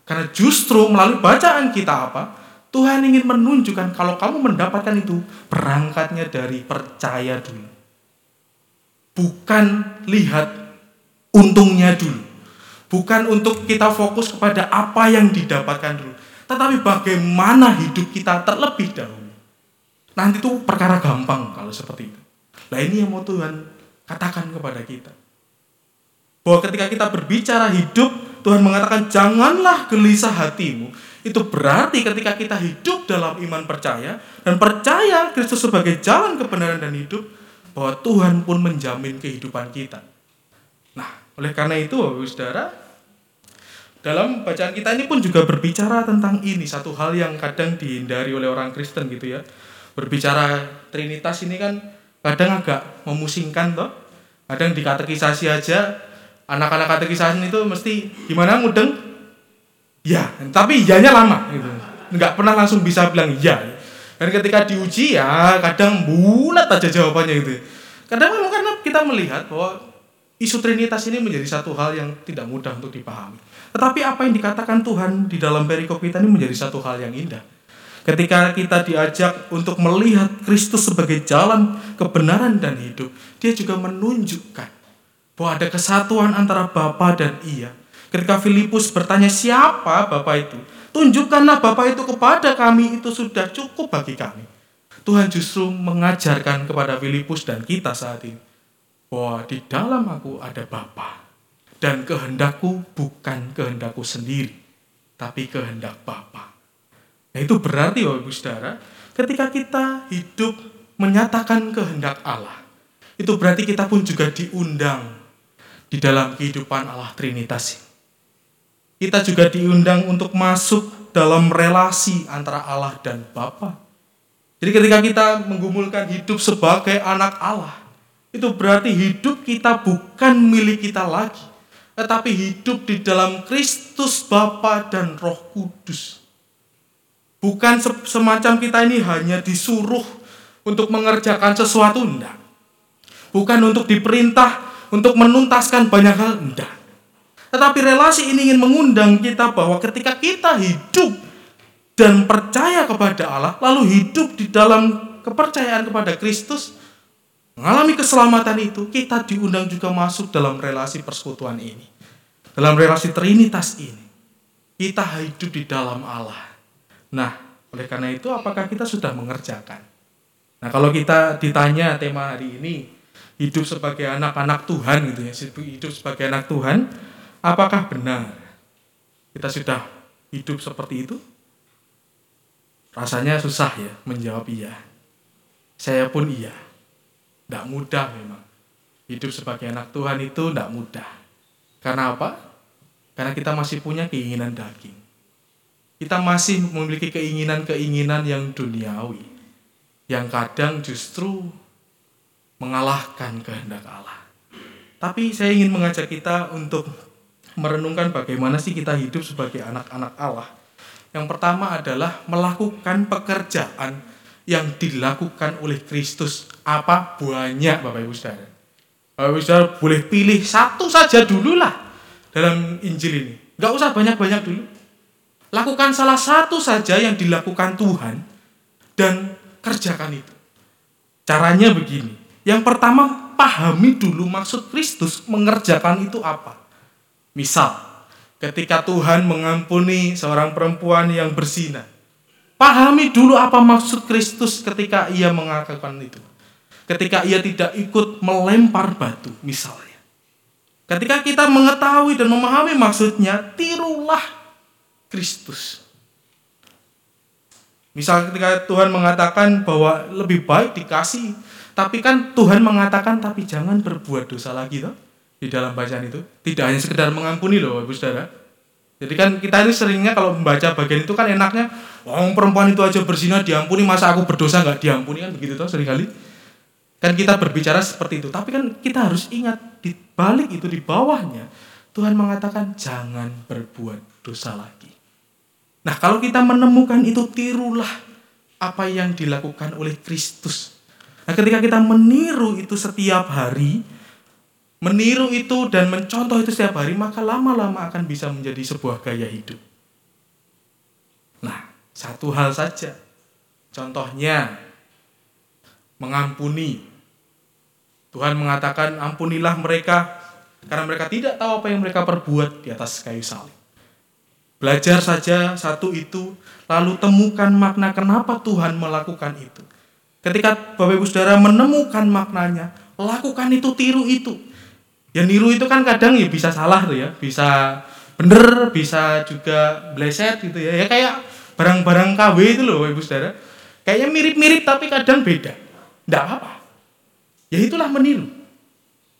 Speaker 3: Karena justru melalui bacaan kita apa? Tuhan ingin menunjukkan kalau kamu mendapatkan itu berangkatnya dari percaya dulu. Bukan lihat untungnya dulu. Bukan untuk kita fokus kepada apa yang didapatkan dulu. Tetapi bagaimana hidup kita terlebih dahulu. Nanti itu perkara gampang kalau seperti itu. Nah ini yang mau Tuhan katakan kepada kita bahwa ketika kita berbicara hidup, Tuhan mengatakan janganlah gelisah hatimu. Itu berarti ketika kita hidup dalam iman percaya dan percaya Kristus sebagai jalan kebenaran dan hidup, bahwa Tuhan pun menjamin kehidupan kita. Nah, oleh karena itu, saudara, dalam bacaan kita ini pun juga berbicara tentang ini satu hal yang kadang dihindari oleh orang Kristen gitu ya. Berbicara Trinitas ini kan kadang agak memusingkan toh. Kadang dikatekisasi aja anak-anak katekisasi itu mesti gimana mudeng? Ya. Tapi iyanya lama gitu. Nggak pernah langsung bisa bilang iya. Dan ketika diuji ya kadang bulat aja jawabannya gitu. Kadang memang karena kita melihat bahwa isu trinitas ini menjadi satu hal yang tidak mudah untuk dipahami. Tetapi apa yang dikatakan Tuhan di dalam perikop kita ini menjadi satu hal yang indah Ketika kita diajak untuk melihat Kristus sebagai jalan kebenaran dan hidup, dia juga menunjukkan bahwa ada kesatuan antara Bapa dan Ia. Ketika Filipus bertanya siapa Bapa itu, tunjukkanlah Bapa itu kepada kami itu sudah cukup bagi kami. Tuhan justru mengajarkan kepada Filipus dan kita saat ini bahwa di dalam aku ada Bapa dan kehendakku bukan kehendakku sendiri, tapi kehendak Bapa. Nah itu berarti Bapak Ibu Saudara, ketika kita hidup menyatakan kehendak Allah, itu berarti kita pun juga diundang di dalam kehidupan Allah Trinitas. Kita juga diundang untuk masuk dalam relasi antara Allah dan Bapa. Jadi ketika kita menggumulkan hidup sebagai anak Allah, itu berarti hidup kita bukan milik kita lagi, tetapi hidup di dalam Kristus Bapa dan Roh Kudus. Bukan semacam kita ini hanya disuruh untuk mengerjakan sesuatu, enggak. Bukan untuk diperintah untuk menuntaskan banyak hal enggak. Tetapi relasi ini ingin mengundang kita bahwa ketika kita hidup dan percaya kepada Allah, lalu hidup di dalam kepercayaan kepada Kristus, mengalami keselamatan itu, kita diundang juga masuk dalam relasi persekutuan ini. Dalam relasi Trinitas ini. Kita hidup di dalam Allah. Nah, oleh karena itu apakah kita sudah mengerjakan? Nah, kalau kita ditanya tema hari ini, hidup sebagai anak-anak Tuhan gitu ya, hidup sebagai anak Tuhan, apakah benar kita sudah hidup seperti itu? Rasanya susah ya menjawab iya. Saya pun iya. Tidak mudah memang. Hidup sebagai anak Tuhan itu tidak mudah. Karena apa? Karena kita masih punya keinginan daging. Kita masih memiliki keinginan-keinginan yang duniawi. Yang kadang justru mengalahkan kehendak Allah. Tapi saya ingin mengajak kita untuk merenungkan bagaimana sih kita hidup sebagai anak-anak Allah. Yang pertama adalah melakukan pekerjaan yang dilakukan oleh Kristus. Apa banyak Bapak Ibu Saudara? Bapak Ibu Saudara boleh pilih satu saja dulu lah dalam Injil ini. Gak usah banyak-banyak dulu. Lakukan salah satu saja yang dilakukan Tuhan dan kerjakan itu. Caranya begini. Yang pertama, pahami dulu maksud Kristus mengerjakan itu apa. Misal, ketika Tuhan mengampuni seorang perempuan yang berzina. Pahami dulu apa maksud Kristus ketika ia mengatakan itu. Ketika ia tidak ikut melempar batu, misalnya. Ketika kita mengetahui dan memahami maksudnya, tirulah Kristus. Misal ketika Tuhan mengatakan bahwa lebih baik dikasih, tapi kan Tuhan mengatakan tapi jangan berbuat dosa lagi toh di dalam bacaan itu. Tidak hanya sekedar mengampuni loh Ibu Saudara. Jadi kan kita ini seringnya kalau membaca bagian itu kan enaknya, oh perempuan itu aja berzina diampuni, masa aku berdosa nggak diampuni kan begitu toh sering kali. Kan kita berbicara seperti itu, tapi kan kita harus ingat di balik itu di bawahnya Tuhan mengatakan jangan berbuat dosa lagi. Nah, kalau kita menemukan itu tirulah apa yang dilakukan oleh Kristus. Nah, ketika kita meniru itu setiap hari, meniru itu dan mencontoh itu setiap hari, maka lama-lama akan bisa menjadi sebuah gaya hidup. Nah, satu hal saja. Contohnya mengampuni. Tuhan mengatakan ampunilah mereka karena mereka tidak tahu apa yang mereka perbuat di atas kayu salib. Belajar saja satu itu, lalu temukan makna kenapa Tuhan melakukan itu. Ketika Bapak Ibu Saudara menemukan maknanya, lakukan itu, tiru itu. Ya niru itu kan kadang ya bisa salah tuh ya, bisa bener, bisa juga bleset gitu ya. Ya kayak barang-barang KW itu loh Bapak Ibu Saudara. Kayaknya mirip-mirip tapi kadang beda. Tidak apa-apa. Ya itulah meniru.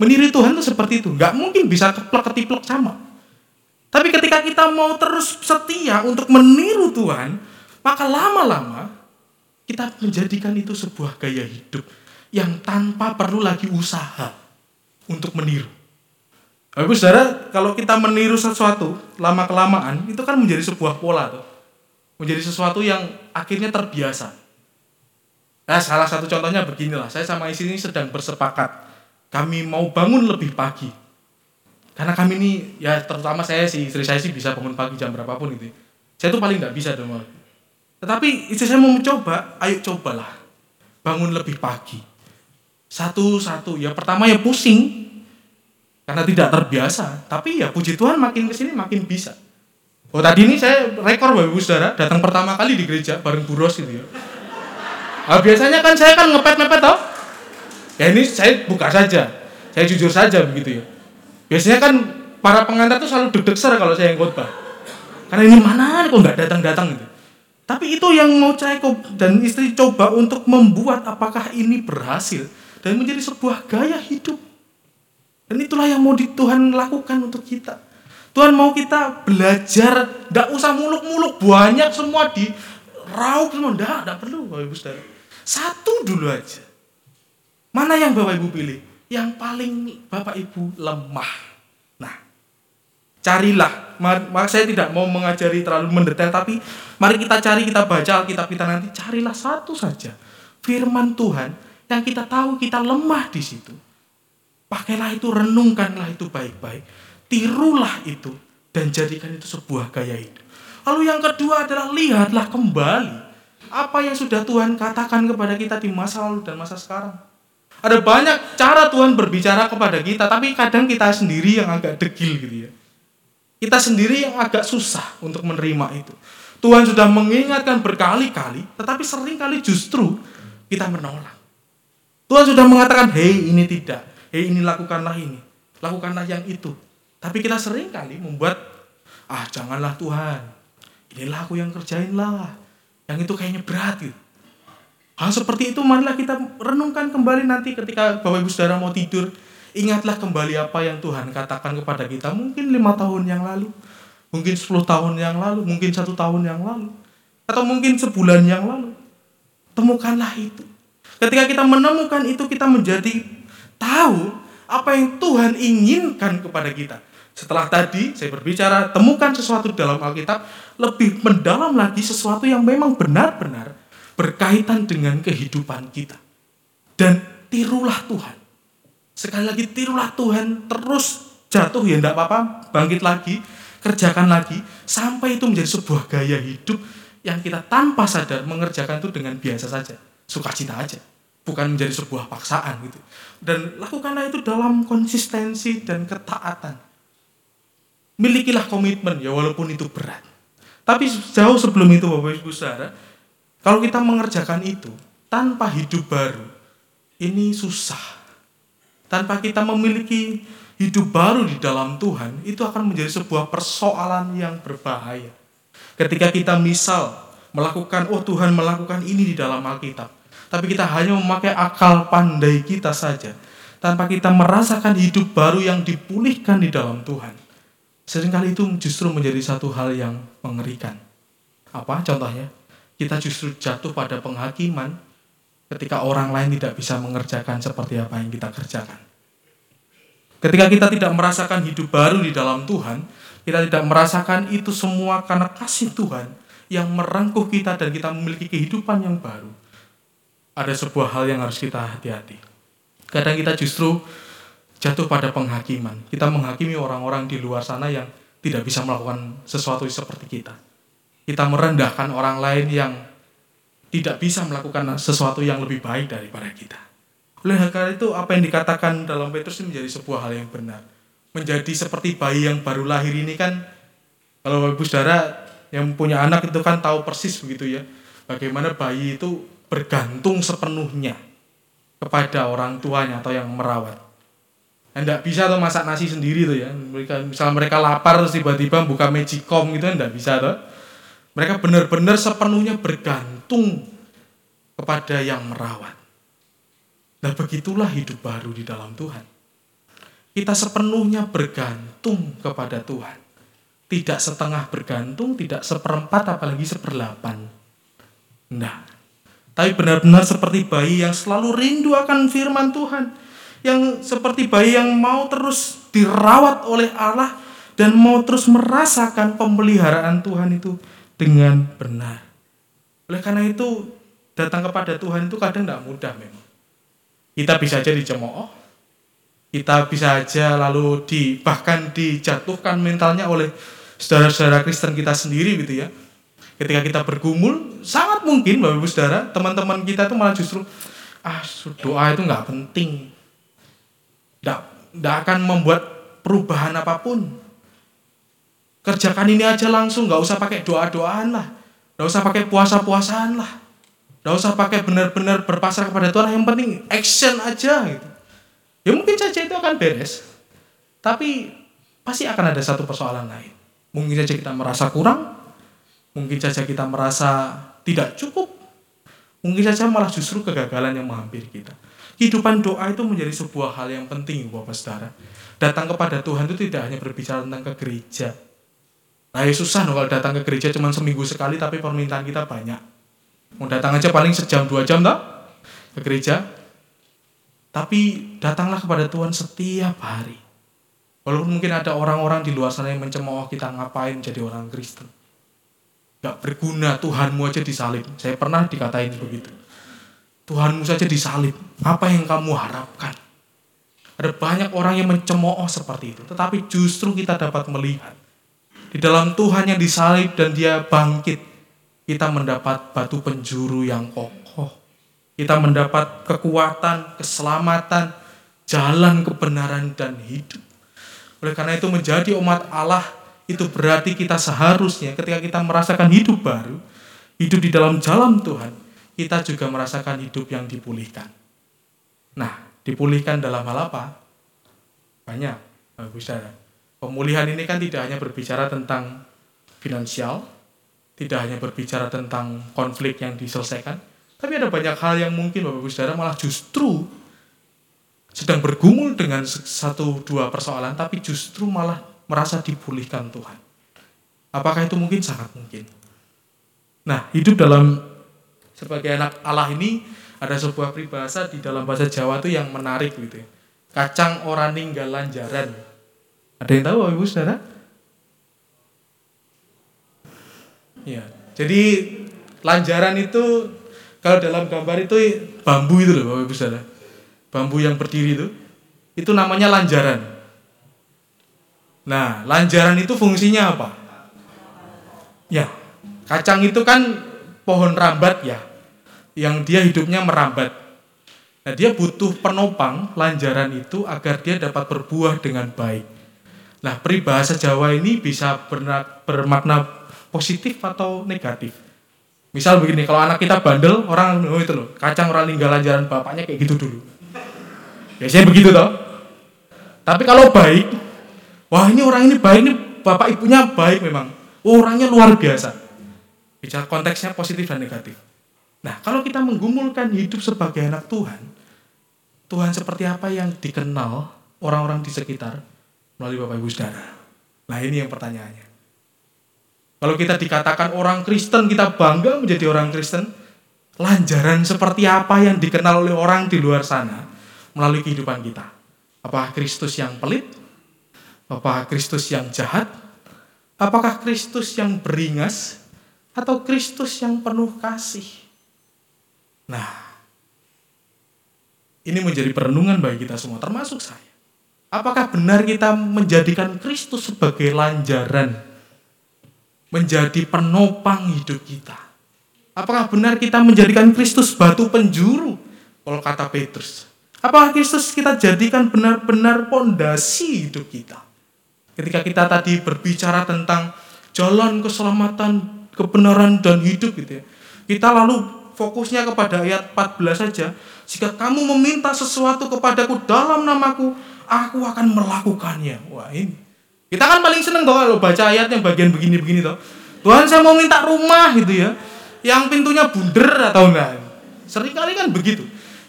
Speaker 3: Meniru Tuhan itu seperti itu. Nggak mungkin bisa keplek ketiplek sama. Tapi ketika kita mau terus setia untuk meniru Tuhan, maka lama-lama kita menjadikan itu sebuah gaya hidup yang tanpa perlu lagi usaha untuk meniru. Bapak saudara, kalau kita meniru sesuatu lama kelamaan itu kan menjadi sebuah pola tuh. Menjadi sesuatu yang akhirnya terbiasa. Nah, salah satu contohnya beginilah, saya sama istri ini sedang bersepakat. Kami mau bangun lebih pagi karena kami ini ya terutama saya sih istri saya sih bisa bangun pagi jam berapapun gitu saya tuh paling nggak bisa dong tetapi istri saya mau mencoba ayo cobalah. Bangun lebih pagi. Satu satu ya pertama ya pusing. Karena tidak terbiasa. Tapi ya puji Tuhan makin ke sini makin bisa. Oh tadi ini saya rekor bapak ibu saudara. Datang pertama kali di gereja bareng buros gitu ya. Nah, biasanya kan saya kan ngepet ngepet toh. Ya ini saya buka saja. Saya jujur saja begitu ya Biasanya kan para pengantar tuh selalu deg-deg ser kalau saya yang khotbah. Karena ini mana kok nggak datang-datang gitu. Tapi itu yang mau saya dan istri coba untuk membuat apakah ini berhasil dan menjadi sebuah gaya hidup. Dan itulah yang mau di Tuhan lakukan untuk kita. Tuhan mau kita belajar, tidak usah muluk-muluk banyak semua di raup semua, tidak, tidak perlu Bapak Ibu Saudara. Satu dulu aja. Mana yang Bapak Ibu pilih? Yang paling Bapak Ibu lemah. Nah, carilah. Maka saya tidak mau mengajari terlalu mendetail, tapi mari kita cari, kita baca Alkitab kita nanti. Carilah satu saja. Firman Tuhan yang kita tahu kita lemah di situ. Pakailah itu, renungkanlah itu baik-baik. tirulah itu dan jadikan itu sebuah gaya hidup. Lalu yang kedua adalah lihatlah kembali apa yang sudah Tuhan katakan kepada kita di masa lalu dan masa sekarang. Ada banyak cara Tuhan berbicara kepada kita, tapi kadang kita sendiri yang agak degil gitu ya. Kita sendiri yang agak susah untuk menerima itu. Tuhan sudah mengingatkan berkali-kali, tetapi sering kali justru kita menolak. Tuhan sudah mengatakan, hei ini tidak, hei ini lakukanlah ini, lakukanlah yang itu. Tapi kita sering kali membuat, ah janganlah Tuhan, inilah aku yang kerjain lah. Yang itu kayaknya berat gitu. Hal seperti itu marilah kita renungkan kembali nanti ketika Bapak Ibu Saudara mau tidur. Ingatlah kembali apa yang Tuhan katakan kepada kita mungkin lima tahun yang lalu. Mungkin 10 tahun yang lalu, mungkin satu tahun yang lalu. Atau mungkin sebulan yang lalu. Temukanlah itu. Ketika kita menemukan itu kita menjadi tahu apa yang Tuhan inginkan kepada kita. Setelah tadi saya berbicara temukan sesuatu dalam Alkitab, lebih mendalam lagi sesuatu yang memang benar-benar berkaitan dengan kehidupan kita. Dan tirulah Tuhan. Sekali lagi tirulah Tuhan, terus jatuh ya enggak apa-apa, bangkit lagi, kerjakan lagi, sampai itu menjadi sebuah gaya hidup yang kita tanpa sadar mengerjakan itu dengan biasa saja, sukacita aja. Bukan menjadi sebuah paksaan gitu. Dan lakukanlah itu dalam konsistensi dan ketaatan. Milikilah komitmen ya walaupun itu berat. Tapi jauh sebelum itu Bapak Ibu Saudara, kalau kita mengerjakan itu tanpa hidup baru, ini susah. Tanpa kita memiliki hidup baru di dalam Tuhan, itu akan menjadi sebuah persoalan yang berbahaya. Ketika kita misal melakukan, oh Tuhan melakukan ini di dalam Alkitab, tapi kita hanya memakai akal pandai kita saja, tanpa kita merasakan hidup baru yang dipulihkan di dalam Tuhan. Seringkali itu justru menjadi satu hal yang mengerikan. Apa contohnya? Kita justru jatuh pada penghakiman ketika orang lain tidak bisa mengerjakan seperti apa yang kita kerjakan. Ketika kita tidak merasakan hidup baru di dalam Tuhan, kita tidak merasakan itu semua karena kasih Tuhan yang merengkuh kita dan kita memiliki kehidupan yang baru. Ada sebuah hal yang harus kita hati-hati. Kadang kita justru jatuh pada penghakiman. Kita menghakimi orang-orang di luar sana yang tidak bisa melakukan sesuatu seperti kita kita merendahkan orang lain yang tidak bisa melakukan sesuatu yang lebih baik daripada kita. Oleh karena itu, apa yang dikatakan dalam Petrus ini menjadi sebuah hal yang benar. Menjadi seperti bayi yang baru lahir ini kan, kalau ibu saudara yang punya anak itu kan tahu persis begitu ya, bagaimana bayi itu bergantung sepenuhnya kepada orang tuanya atau yang merawat. Tidak bisa tuh masak nasi sendiri tuh ya. Mereka, misal mereka lapar tiba-tiba buka magicom gitu tidak bisa tuh mereka benar-benar sepenuhnya bergantung kepada yang merawat. Nah begitulah hidup baru di dalam Tuhan. Kita sepenuhnya bergantung kepada Tuhan. Tidak setengah bergantung, tidak seperempat, apalagi seperdelapan. Nah, tapi benar-benar seperti bayi yang selalu rindu akan firman Tuhan. Yang seperti bayi yang mau terus dirawat oleh Allah dan mau terus merasakan pemeliharaan Tuhan itu dengan benar. Oleh karena itu, datang kepada Tuhan itu kadang tidak mudah memang. Kita bisa aja dicemooh, kita bisa aja lalu di bahkan dijatuhkan mentalnya oleh saudara-saudara Kristen kita sendiri gitu ya. Ketika kita bergumul, sangat mungkin Bapak Ibu Saudara, teman-teman kita itu malah justru ah doa itu nggak penting. Tidak akan membuat perubahan apa pun kerjakan ini aja langsung nggak usah pakai doa doaan lah. Nggak usah pakai puasa puasaan lah. Nggak usah pakai benar-benar berpasrah kepada Tuhan yang penting action aja gitu. Ya mungkin saja itu akan beres. Tapi pasti akan ada satu persoalan lain. Mungkin saja kita merasa kurang mungkin saja kita merasa tidak cukup mungkin saja malah justru kegagalan yang menghampiri kita. Kehidupan doa itu menjadi sebuah hal yang penting Bapak Saudara. Datang kepada Tuhan itu tidak hanya berbicara tentang ke gereja Nah susah no kalau datang ke gereja cuma seminggu sekali tapi permintaan kita banyak. Mau datang aja paling sejam dua jam tak ke gereja. Tapi datanglah kepada Tuhan setiap hari. Walaupun mungkin ada orang-orang di luar sana yang mencemooh kita ngapain jadi orang Kristen. Gak berguna Tuhanmu aja disalib. Saya pernah dikatain begitu. Tuhanmu saja disalib. Apa yang kamu harapkan? Ada banyak orang yang mencemooh seperti itu. Tetapi justru kita dapat melihat di dalam Tuhan yang disalib dan dia bangkit, kita mendapat batu penjuru yang kokoh. Kita mendapat kekuatan, keselamatan, jalan kebenaran dan hidup. Oleh karena itu menjadi umat Allah itu berarti kita seharusnya ketika kita merasakan hidup baru, hidup di dalam jalan Tuhan, kita juga merasakan hidup yang dipulihkan. Nah, dipulihkan dalam hal apa? Banyak, bagus saudara. Pemulihan ini kan tidak hanya berbicara tentang finansial, tidak hanya berbicara tentang konflik yang diselesaikan, tapi ada banyak hal yang mungkin Bapak Ibu Saudara malah justru sedang bergumul dengan satu dua persoalan, tapi justru malah merasa dipulihkan Tuhan. Apakah itu mungkin? Sangat mungkin. Nah, hidup dalam sebagai anak Allah ini ada sebuah peribahasa di dalam bahasa Jawa itu yang menarik gitu ya. Kacang orang ninggal lanjaran. Ada yang tahu Bapak Ibu Saudara? Ya. Jadi lanjaran itu kalau dalam gambar itu bambu itu loh Bapak Ibu Saudara. Bambu yang berdiri itu itu namanya lanjaran. Nah, lanjaran itu fungsinya apa? Ya, kacang itu kan pohon rambat ya, yang dia hidupnya merambat. Nah, dia butuh penopang lanjaran itu agar dia dapat berbuah dengan baik. Nah, peribahasa Jawa ini bisa bermakna positif atau negatif. Misal begini, kalau anak kita bandel, orang oh itu loh, kacang orang tinggal lanjaran bapaknya kayak gitu dulu. Biasanya begitu toh. Tapi kalau baik, wah ini orang ini baik, ini bapak ibunya baik memang. Oh, orangnya luar biasa. Bicara konteksnya positif dan negatif. Nah, kalau kita menggumulkan hidup sebagai anak Tuhan, Tuhan seperti apa yang dikenal orang-orang di sekitar, melalui Bapak Ibu Saudara. Nah ini yang pertanyaannya. Kalau kita dikatakan orang Kristen, kita bangga menjadi orang Kristen, lanjaran seperti apa yang dikenal oleh orang di luar sana melalui kehidupan kita? Apakah Kristus yang pelit? Apakah Kristus yang jahat? Apakah Kristus yang beringas? Atau Kristus yang penuh kasih? Nah, ini menjadi perenungan bagi kita semua, termasuk saya. Apakah benar kita menjadikan Kristus sebagai lanjaran, menjadi penopang hidup kita? Apakah benar kita menjadikan Kristus batu penjuru? Kalau kata Petrus, apakah Kristus kita jadikan benar-benar pondasi hidup kita? Ketika kita tadi berbicara tentang jalan keselamatan, kebenaran dan hidup gitu ya. Kita lalu fokusnya kepada ayat 14 saja. Jika kamu meminta sesuatu kepadaku dalam namaku, aku akan melakukannya. Wah ini. Kita kan paling seneng toh kalau baca ayat yang bagian begini-begini toh. Tuhan saya mau minta rumah gitu ya. Yang pintunya bunder atau enggak. Seringkali kan begitu.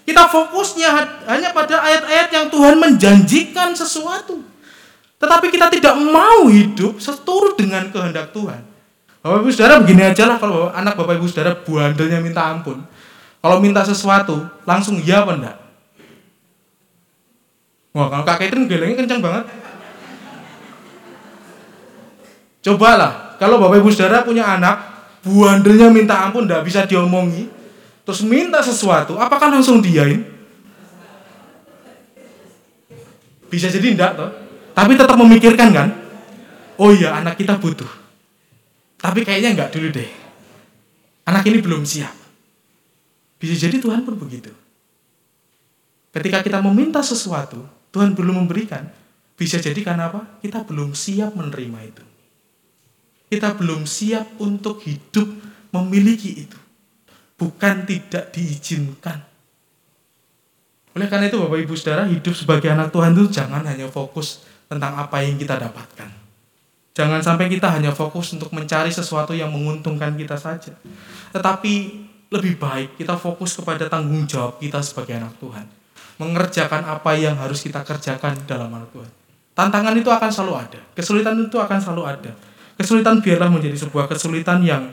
Speaker 3: Kita fokusnya hanya pada ayat-ayat yang Tuhan menjanjikan sesuatu. Tetapi kita tidak mau hidup seturut dengan kehendak Tuhan. Bapak Ibu Saudara begini aja lah kalau anak Bapak Ibu Saudara buandelnya minta ampun. Kalau minta sesuatu langsung ya apa enggak? Wah, kalau Kak Catherine gelengnya kencang banget. Cobalah, kalau Bapak Ibu Saudara punya anak, buandelnya minta ampun, tidak bisa diomongi, terus minta sesuatu, apakah langsung diain? Bisa jadi enggak toh? Tapi tetap memikirkan kan? Oh iya, anak kita butuh. Tapi kayaknya enggak dulu deh. Anak ini belum siap. Bisa jadi Tuhan pun begitu. Ketika kita meminta sesuatu, Tuhan belum memberikan, bisa jadi karena apa? Kita belum siap menerima itu. Kita belum siap untuk hidup memiliki itu. Bukan tidak diizinkan. Oleh karena itu Bapak Ibu Saudara, hidup sebagai anak Tuhan itu jangan hanya fokus tentang apa yang kita dapatkan. Jangan sampai kita hanya fokus untuk mencari sesuatu yang menguntungkan kita saja. Tetapi lebih baik kita fokus kepada tanggung jawab kita sebagai anak Tuhan mengerjakan apa yang harus kita kerjakan dalam anak Tuhan. Tantangan itu akan selalu ada, kesulitan itu akan selalu ada. Kesulitan biarlah menjadi sebuah kesulitan yang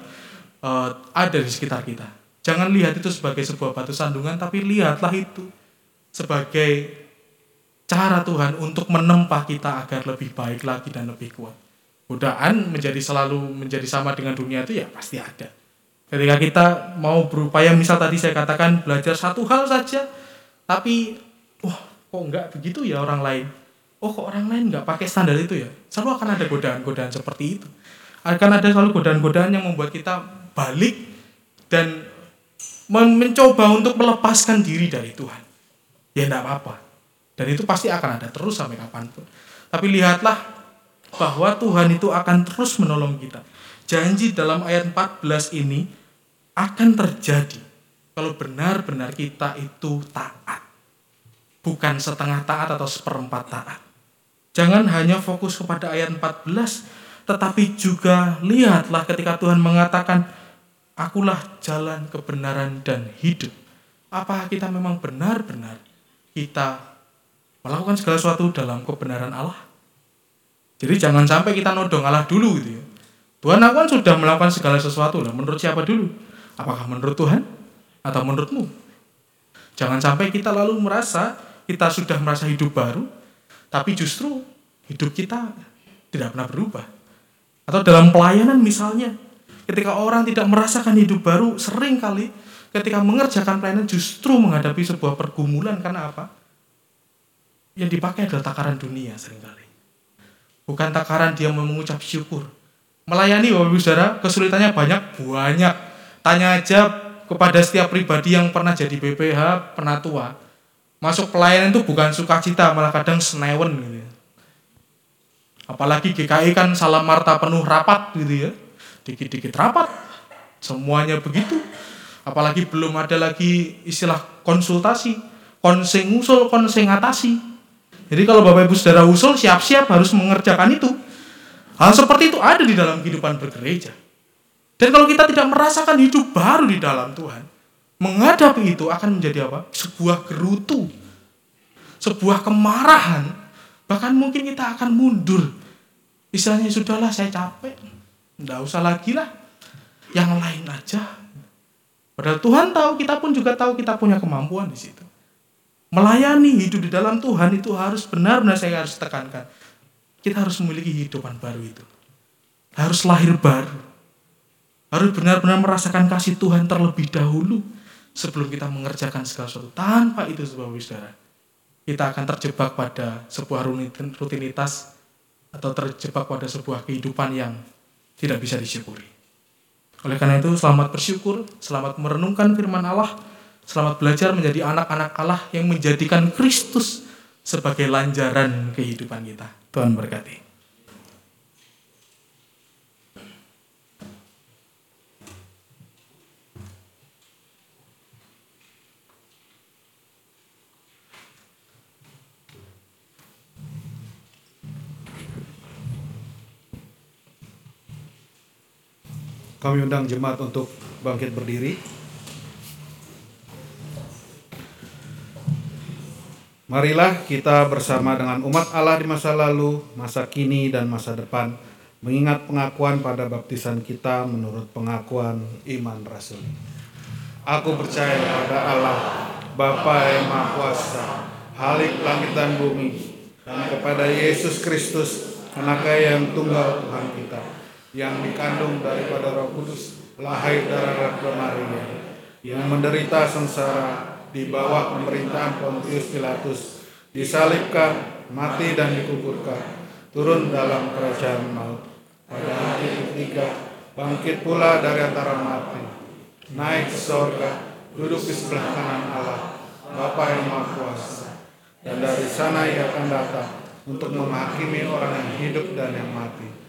Speaker 3: uh, ada di sekitar kita. Jangan lihat itu sebagai sebuah batu sandungan, tapi lihatlah itu sebagai cara Tuhan untuk menempa kita agar lebih baik lagi dan lebih kuat. Godaan menjadi selalu menjadi sama dengan dunia itu ya pasti ada. Ketika kita mau berupaya, misal tadi saya katakan belajar satu hal saja, tapi wah kok nggak begitu ya orang lain? Oh kok orang lain nggak pakai standar itu ya? Selalu akan ada godaan-godaan seperti itu. Akan ada selalu godaan-godaan yang membuat kita balik dan men- mencoba untuk melepaskan diri dari Tuhan. Ya enggak apa-apa. Dan itu pasti akan ada terus sampai kapan pun. Tapi lihatlah bahwa Tuhan itu akan terus menolong kita. Janji dalam ayat 14 ini akan terjadi kalau benar-benar kita itu taat bukan setengah taat atau seperempat taat. Jangan hanya fokus kepada ayat 14 tetapi juga lihatlah ketika Tuhan mengatakan akulah jalan kebenaran dan hidup. Apakah kita memang benar-benar kita melakukan segala sesuatu dalam kebenaran Allah? Jadi jangan sampai kita nodong Allah dulu gitu ya. Tuhan aku kan sudah melakukan segala sesuatu lah. Menurut siapa dulu? Apakah menurut Tuhan atau menurutmu jangan sampai kita lalu merasa kita sudah merasa hidup baru tapi justru hidup kita tidak pernah berubah atau dalam pelayanan misalnya, ketika orang tidak merasakan hidup baru, sering kali ketika mengerjakan pelayanan justru menghadapi sebuah pergumulan karena apa? Yang dipakai adalah takaran dunia sering kali. Bukan takaran dia mengucap syukur. Melayani Bapak Ibu Saudara, kesulitannya banyak, banyak. Tanya aja kepada setiap pribadi yang pernah jadi BPH, pernah tua. Masuk pelayanan itu bukan sukacita, malah kadang senewen gitu ya. Apalagi GKI kan salam marta penuh rapat gitu ya. Dikit-dikit rapat. Semuanya begitu. Apalagi belum ada lagi istilah konsultasi. Konseng usul, konseng atasi. Jadi kalau Bapak Ibu Saudara usul, siap-siap harus mengerjakan itu. Hal seperti itu ada di dalam kehidupan bergereja. Dan kalau kita tidak merasakan hidup baru di dalam Tuhan, menghadapi itu akan menjadi apa? Sebuah gerutu. Sebuah kemarahan. Bahkan mungkin kita akan mundur. Istilahnya sudahlah saya capek. Nggak usah lagi lah. Yang lain aja. Padahal Tuhan tahu, kita pun juga tahu kita punya kemampuan di situ. Melayani hidup di dalam Tuhan itu harus benar-benar saya harus tekankan. Kita harus memiliki kehidupan baru itu. Harus lahir baru. Harus benar-benar merasakan kasih Tuhan terlebih dahulu sebelum kita mengerjakan segala sesuatu. Tanpa itu sebuah saudara, kita akan terjebak pada sebuah rutinitas atau terjebak pada sebuah kehidupan yang tidak bisa disyukuri. Oleh karena itu, selamat bersyukur, selamat merenungkan firman Allah, selamat belajar menjadi anak-anak Allah yang menjadikan Kristus sebagai lanjaran kehidupan kita. Tuhan berkati.
Speaker 7: Kami undang jemaat untuk bangkit berdiri. Marilah kita bersama dengan umat Allah di masa lalu, masa kini, dan masa depan mengingat pengakuan pada baptisan kita menurut pengakuan iman rasul. Aku percaya pada Allah, Bapa yang Maha Kuasa, Halik langit dan bumi, dan kepada Yesus Kristus, anaknya yang tunggal Tuhan kita, yang dikandung daripada Roh Kudus, lahir dari Ratu Maria, yang menderita sengsara di bawah pemerintahan Pontius Pilatus, disalibkan, mati dan dikuburkan, turun dalam kerajaan maut. Pada hari ketiga, bangkit pula dari antara mati, naik ke sorga, duduk di sebelah kanan Allah, Bapa yang Maha Kuasa, dan dari sana ia akan datang untuk menghakimi orang yang hidup dan yang mati.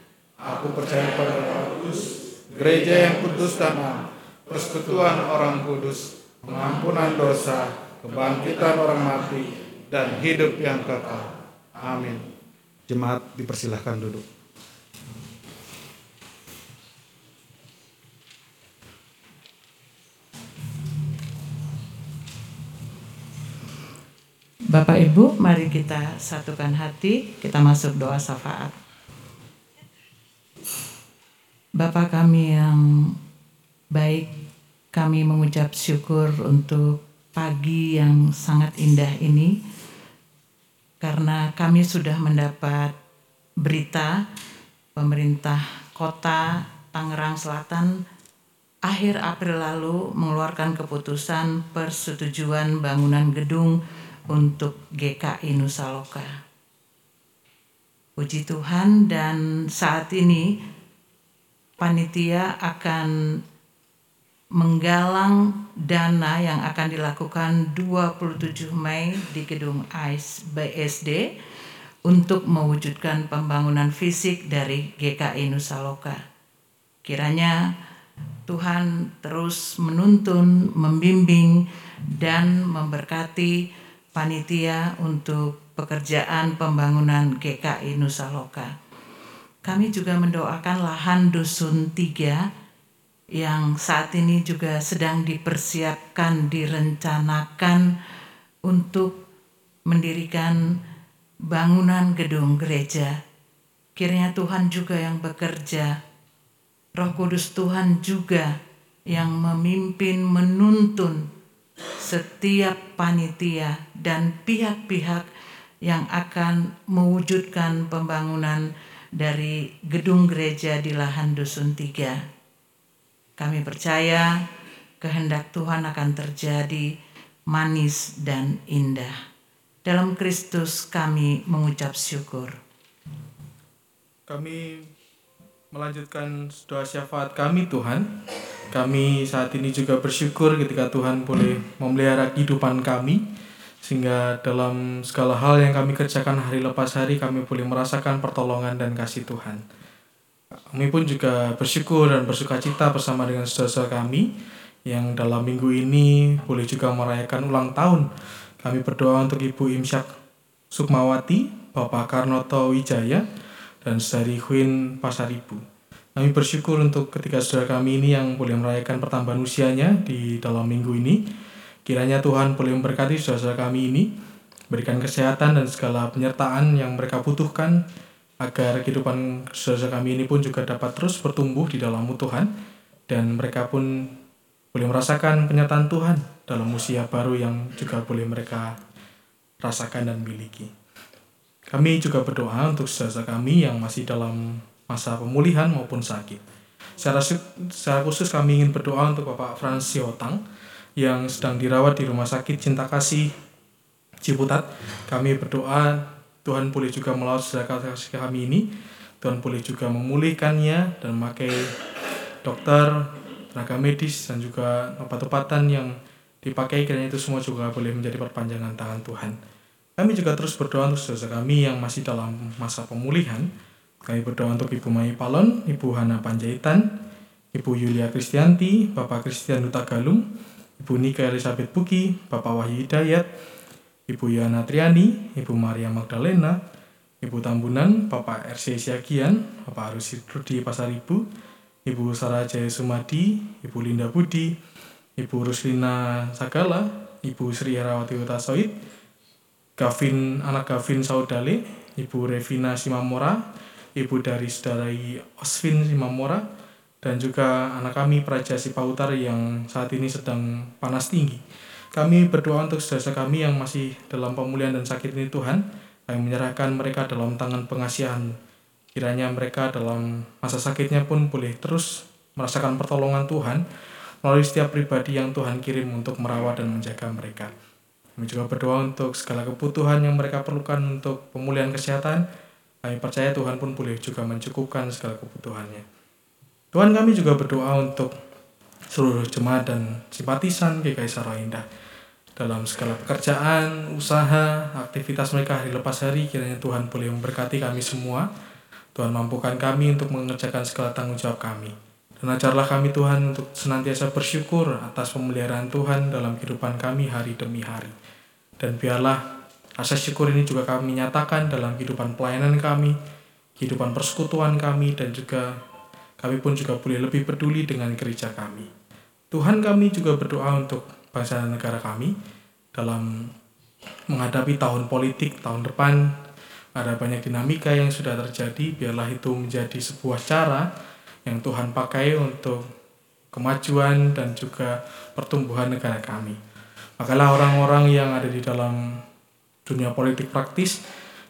Speaker 7: Aku percaya pada Roh Kudus, gereja yang kudus dan am, persekutuan orang kudus, pengampunan dosa, kebangkitan orang mati, dan hidup yang kekal. Amin. Jemaat dipersilahkan duduk.
Speaker 5: Bapak Ibu, mari kita satukan hati, kita masuk doa syafaat. Bapa kami yang baik, kami mengucap syukur untuk pagi yang sangat indah ini karena kami sudah mendapat berita pemerintah kota Tangerang Selatan akhir April lalu mengeluarkan keputusan persetujuan bangunan gedung untuk GKI Nusa Loka. Puji Tuhan dan saat ini panitia akan menggalang dana yang akan dilakukan 27 Mei di gedung AIS BSD untuk mewujudkan pembangunan fisik dari GKI Nusa Loka. Kiranya Tuhan terus menuntun, membimbing, dan memberkati panitia untuk pekerjaan pembangunan GKI Nusa Loka. Kami juga mendoakan lahan dusun 3 yang saat ini juga sedang dipersiapkan, direncanakan untuk mendirikan bangunan gedung gereja. Kiranya Tuhan juga yang bekerja, Roh Kudus Tuhan juga yang memimpin, menuntun setiap panitia dan pihak-pihak yang akan mewujudkan pembangunan dari gedung gereja di lahan dusun tiga. Kami percaya kehendak Tuhan akan terjadi manis dan indah. Dalam Kristus kami mengucap syukur.
Speaker 3: Kami melanjutkan doa syafaat kami Tuhan. Kami saat ini juga bersyukur ketika Tuhan boleh memelihara kehidupan kami. Sehingga dalam segala hal yang kami kerjakan hari lepas hari kami boleh merasakan pertolongan dan kasih Tuhan. Kami pun juga bersyukur dan bersuka cita bersama dengan saudara-saudara kami yang dalam minggu ini boleh juga merayakan ulang tahun. Kami berdoa untuk Ibu Imsyak Sukmawati, Bapak Karnoto Wijaya, dan Saudari Huin Pasaribu. Kami bersyukur untuk ketika saudara kami ini yang boleh merayakan pertambahan usianya di dalam minggu ini. Kiranya Tuhan boleh memberkati saudara-saudara kami ini, berikan kesehatan dan segala penyertaan yang mereka butuhkan, agar kehidupan saudara kami ini pun juga dapat terus bertumbuh di dalam Tuhan dan mereka pun boleh merasakan penyertaan Tuhan dalam usia baru yang juga boleh mereka rasakan dan miliki. Kami juga berdoa untuk saudara kami yang masih dalam masa pemulihan maupun sakit. Secara, secara khusus kami ingin berdoa untuk Bapak Frans Siotang yang sedang dirawat di Rumah Sakit Cinta Kasih Ciputat. Kami berdoa Tuhan boleh juga melalui sedekah kami ini Tuhan boleh juga memulihkannya dan memakai dokter, tenaga medis dan juga obat-obatan yang dipakai kiranya itu semua juga boleh menjadi perpanjangan tangan Tuhan. Kami juga terus berdoa untuk saudara kami yang masih dalam masa pemulihan. Kami berdoa untuk Ibu Mai Palon, Ibu Hana Panjaitan, Ibu Yulia Kristianti, Bapak Kristian Duta Galung, Ibu Nika Elizabeth Buki, Bapak Wahyu Hidayat, Ibu Yana Triani, Ibu Maria Magdalena, Ibu Tambunan, Bapak RC Siagian, Bapak Arus Rudi Pasaribu, Ibu Sarah Jaya Sumadi, Ibu Linda Budi, Ibu Ruslina Sagala, Ibu Sri Herawati Utasoid, Gavin, anak Gavin Saudale, Ibu Revina Simamora, Ibu dari Saudari Osvin Simamora, dan juga anak kami Praja Sipautar yang saat ini sedang panas tinggi. Kami berdoa untuk saudara kami yang masih dalam pemulihan dan sakit ini Tuhan. Kami menyerahkan mereka dalam tangan pengasihan. Kiranya mereka dalam masa sakitnya pun boleh terus merasakan pertolongan Tuhan melalui setiap pribadi yang Tuhan kirim untuk merawat dan menjaga mereka. Kami juga berdoa untuk segala kebutuhan yang mereka perlukan untuk pemulihan kesehatan. Kami percaya Tuhan pun boleh juga mencukupkan segala kebutuhannya. Tuhan kami juga berdoa untuk seluruh jemaat dan simpatisan GKI Indah dalam segala pekerjaan, usaha, aktivitas mereka hari lepas hari kiranya Tuhan boleh memberkati kami semua. Tuhan mampukan kami untuk mengerjakan segala tanggung jawab kami. Dan ajarlah kami Tuhan untuk senantiasa bersyukur atas pemeliharaan Tuhan dalam kehidupan kami hari demi hari. Dan biarlah rasa syukur ini juga kami nyatakan dalam kehidupan pelayanan kami, kehidupan persekutuan kami, dan juga kami pun juga boleh lebih peduli dengan gereja kami. Tuhan kami juga berdoa untuk bangsa dan negara kami dalam menghadapi tahun politik tahun depan ada banyak dinamika yang sudah terjadi biarlah itu menjadi sebuah cara yang Tuhan pakai untuk kemajuan dan juga pertumbuhan negara kami makalah orang-orang yang ada di dalam dunia politik praktis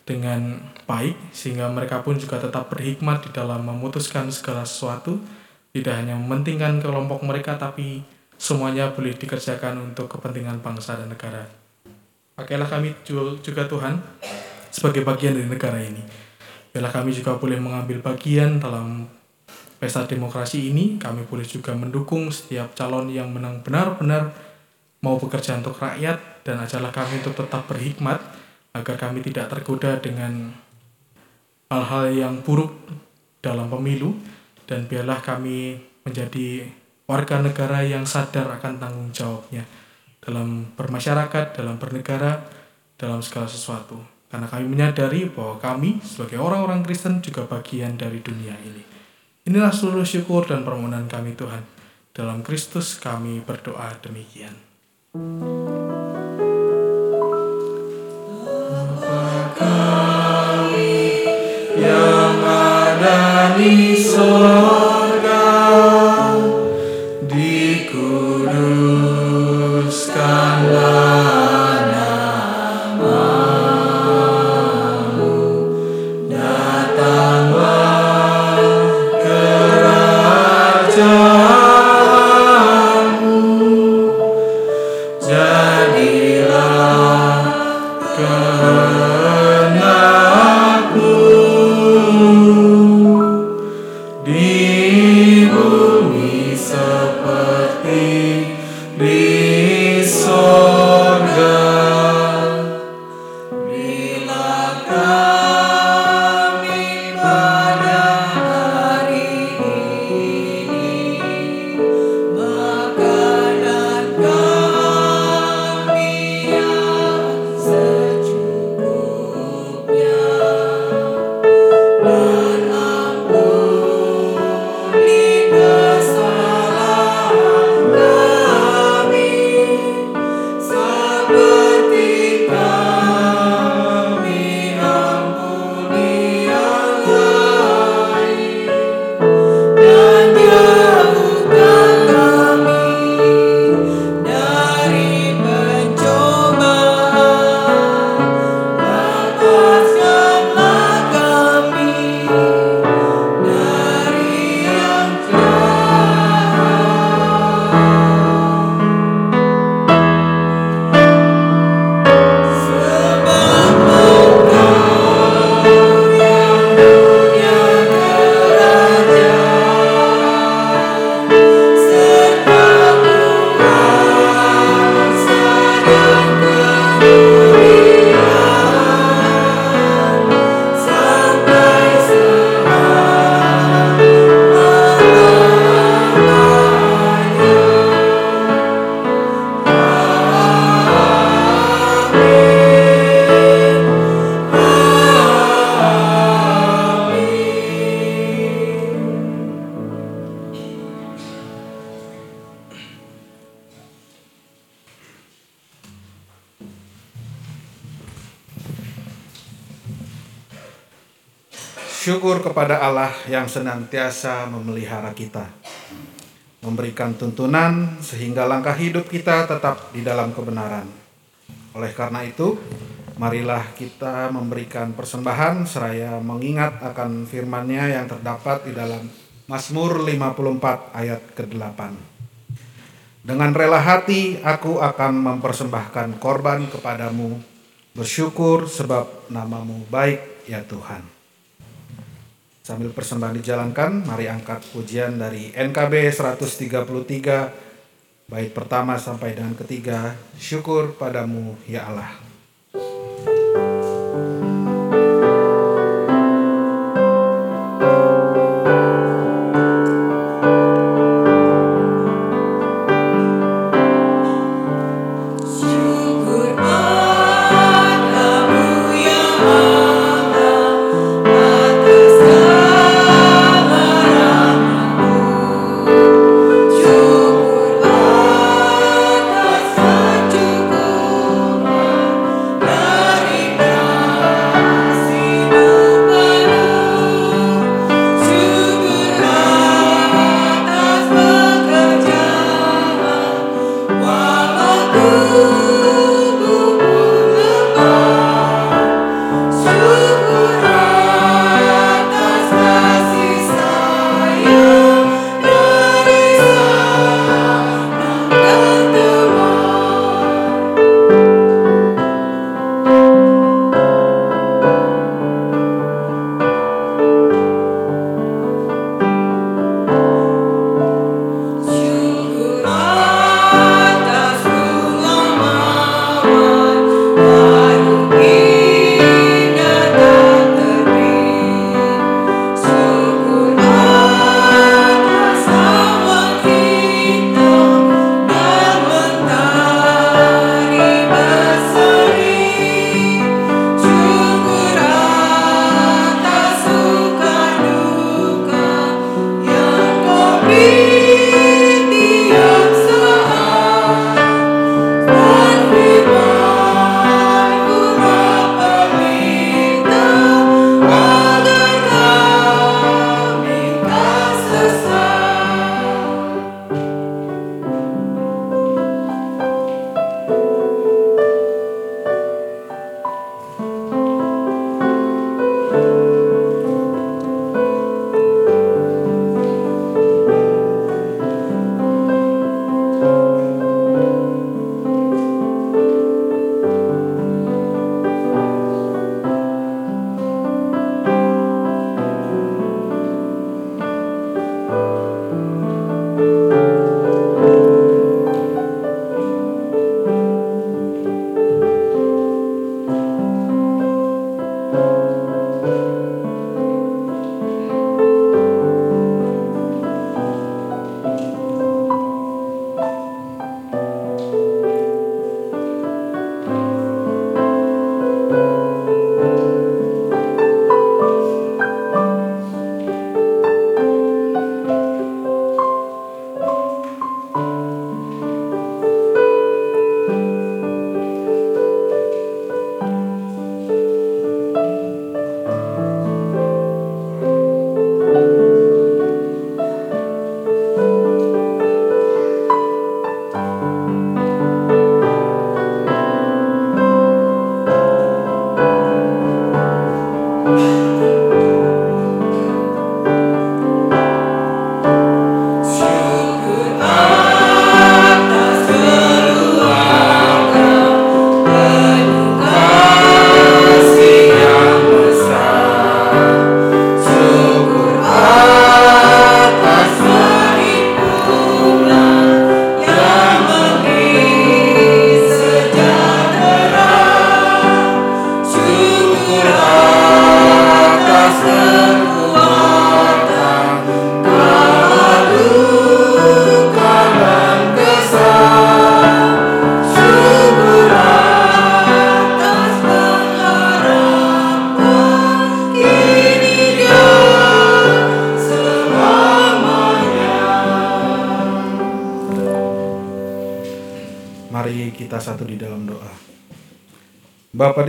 Speaker 3: dengan baik sehingga mereka pun juga tetap berhikmat di dalam memutuskan segala sesuatu tidak hanya mementingkan kelompok mereka tapi semuanya boleh dikerjakan untuk kepentingan bangsa dan negara. Pakailah kami ju- juga Tuhan sebagai bagian dari negara ini. Biarlah kami juga boleh mengambil bagian dalam pesta demokrasi ini. Kami boleh juga mendukung setiap calon yang menang benar-benar mau bekerja untuk rakyat dan ajarlah kami untuk tetap berhikmat agar kami tidak tergoda dengan hal-hal yang buruk dalam pemilu dan biarlah kami menjadi warga negara yang sadar akan tanggung jawabnya dalam bermasyarakat, dalam bernegara, dalam segala sesuatu. Karena kami menyadari bahwa kami sebagai orang-orang Kristen juga bagian dari dunia ini. Inilah seluruh syukur dan permohonan kami Tuhan. Dalam Kristus kami berdoa demikian. yang ada
Speaker 7: Syukur kepada Allah yang senantiasa memelihara kita, memberikan tuntunan sehingga langkah hidup kita tetap di dalam kebenaran. Oleh karena itu, marilah kita memberikan persembahan seraya mengingat akan firman-Nya yang terdapat di dalam Mazmur 54 ayat ke-8. Dengan rela hati aku akan mempersembahkan korban kepadamu, bersyukur sebab namamu baik ya Tuhan. Sambil persembahan dijalankan, mari angkat pujian dari NKB 133 bait pertama sampai dengan ketiga. Syukur padamu ya Allah.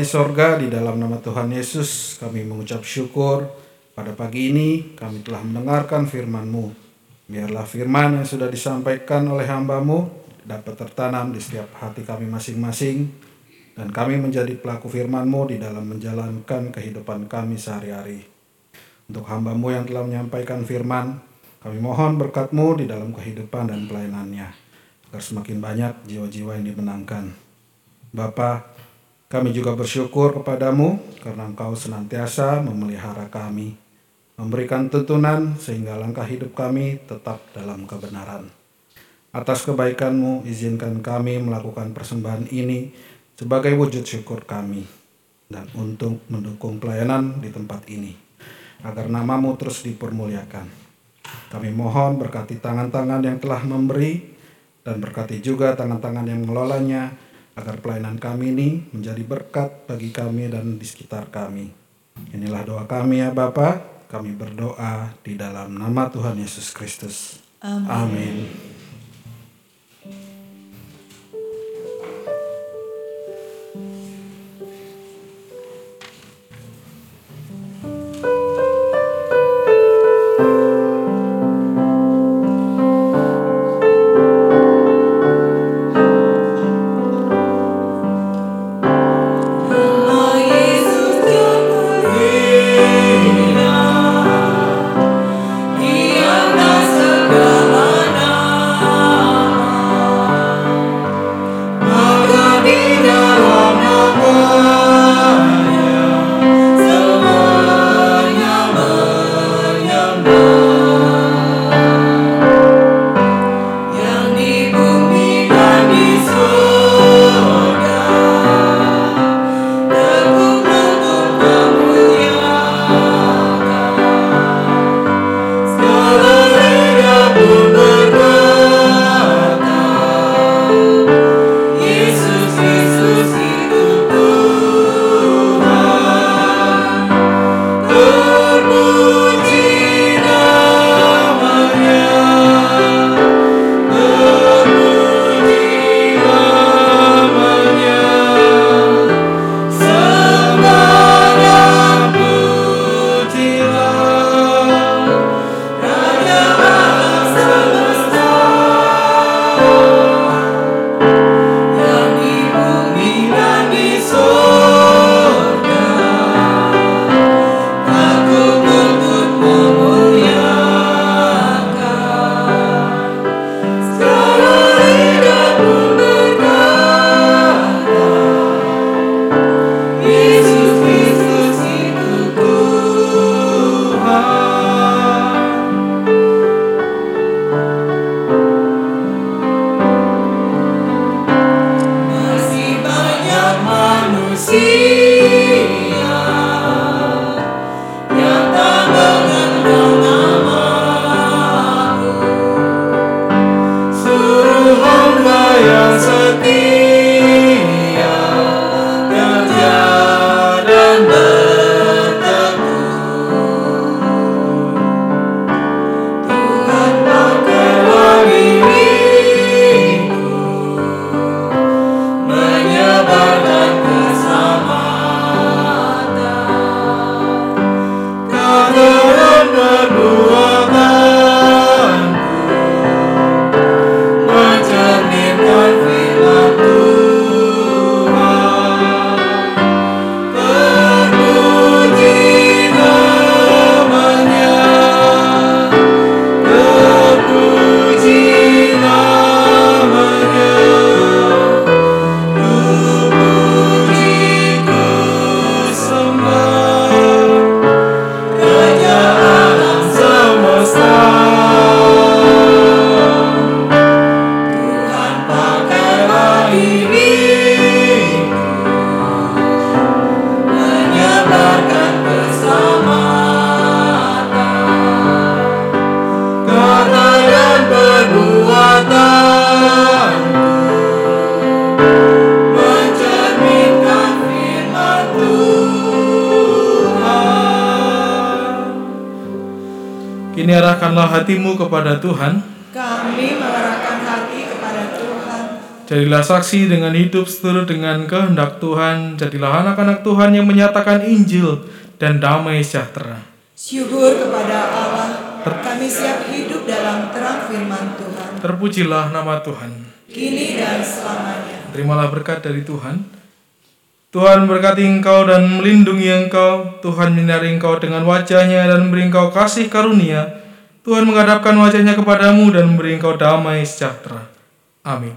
Speaker 7: Di sorga, di dalam nama Tuhan Yesus, kami mengucap syukur pada pagi ini kami telah mendengarkan firman-Mu. Biarlah firman yang sudah disampaikan oleh hambamu dapat tertanam di setiap hati kami masing-masing dan kami menjadi pelaku firman-Mu di dalam menjalankan kehidupan kami sehari-hari. Untuk hambamu yang telah menyampaikan firman, kami mohon berkat-Mu di dalam kehidupan dan pelayanannya, agar semakin banyak jiwa-jiwa yang dimenangkan. Bapa, kami juga bersyukur kepadamu karena Engkau senantiasa memelihara kami, memberikan tuntunan sehingga langkah hidup kami tetap dalam kebenaran. Atas kebaikanmu, izinkan kami melakukan persembahan ini sebagai wujud syukur kami dan untuk mendukung pelayanan di tempat ini, agar namamu terus dipermuliakan. Kami mohon berkati tangan-tangan yang telah memberi dan berkati juga tangan-tangan yang mengelolanya, agar pelayanan kami ini menjadi berkat bagi kami dan di sekitar kami. Inilah doa kami ya Bapa. Kami berdoa di dalam nama Tuhan Yesus Kristus. Amin.
Speaker 2: Yesus
Speaker 3: kepada Tuhan.
Speaker 8: Kami mengarahkan hati kepada Tuhan.
Speaker 3: Jadilah saksi dengan hidup seturut dengan kehendak Tuhan. Jadilah anak-anak Tuhan yang menyatakan Injil dan damai sejahtera.
Speaker 2: Syukur kepada Allah, kami siap hidup dalam terang firman Tuhan,
Speaker 3: Terpujilah nama Tuhan.
Speaker 2: kini dan selamanya.
Speaker 3: Terimalah berkat dari Tuhan. Tuhan berkati engkau dan melindungi engkau. Tuhan menyinari engkau dengan wajahnya dan memberi engkau kasih karunia. Tuhan menghadapkan wajahnya kepadamu dan memberi engkau damai sejahtera. Amin.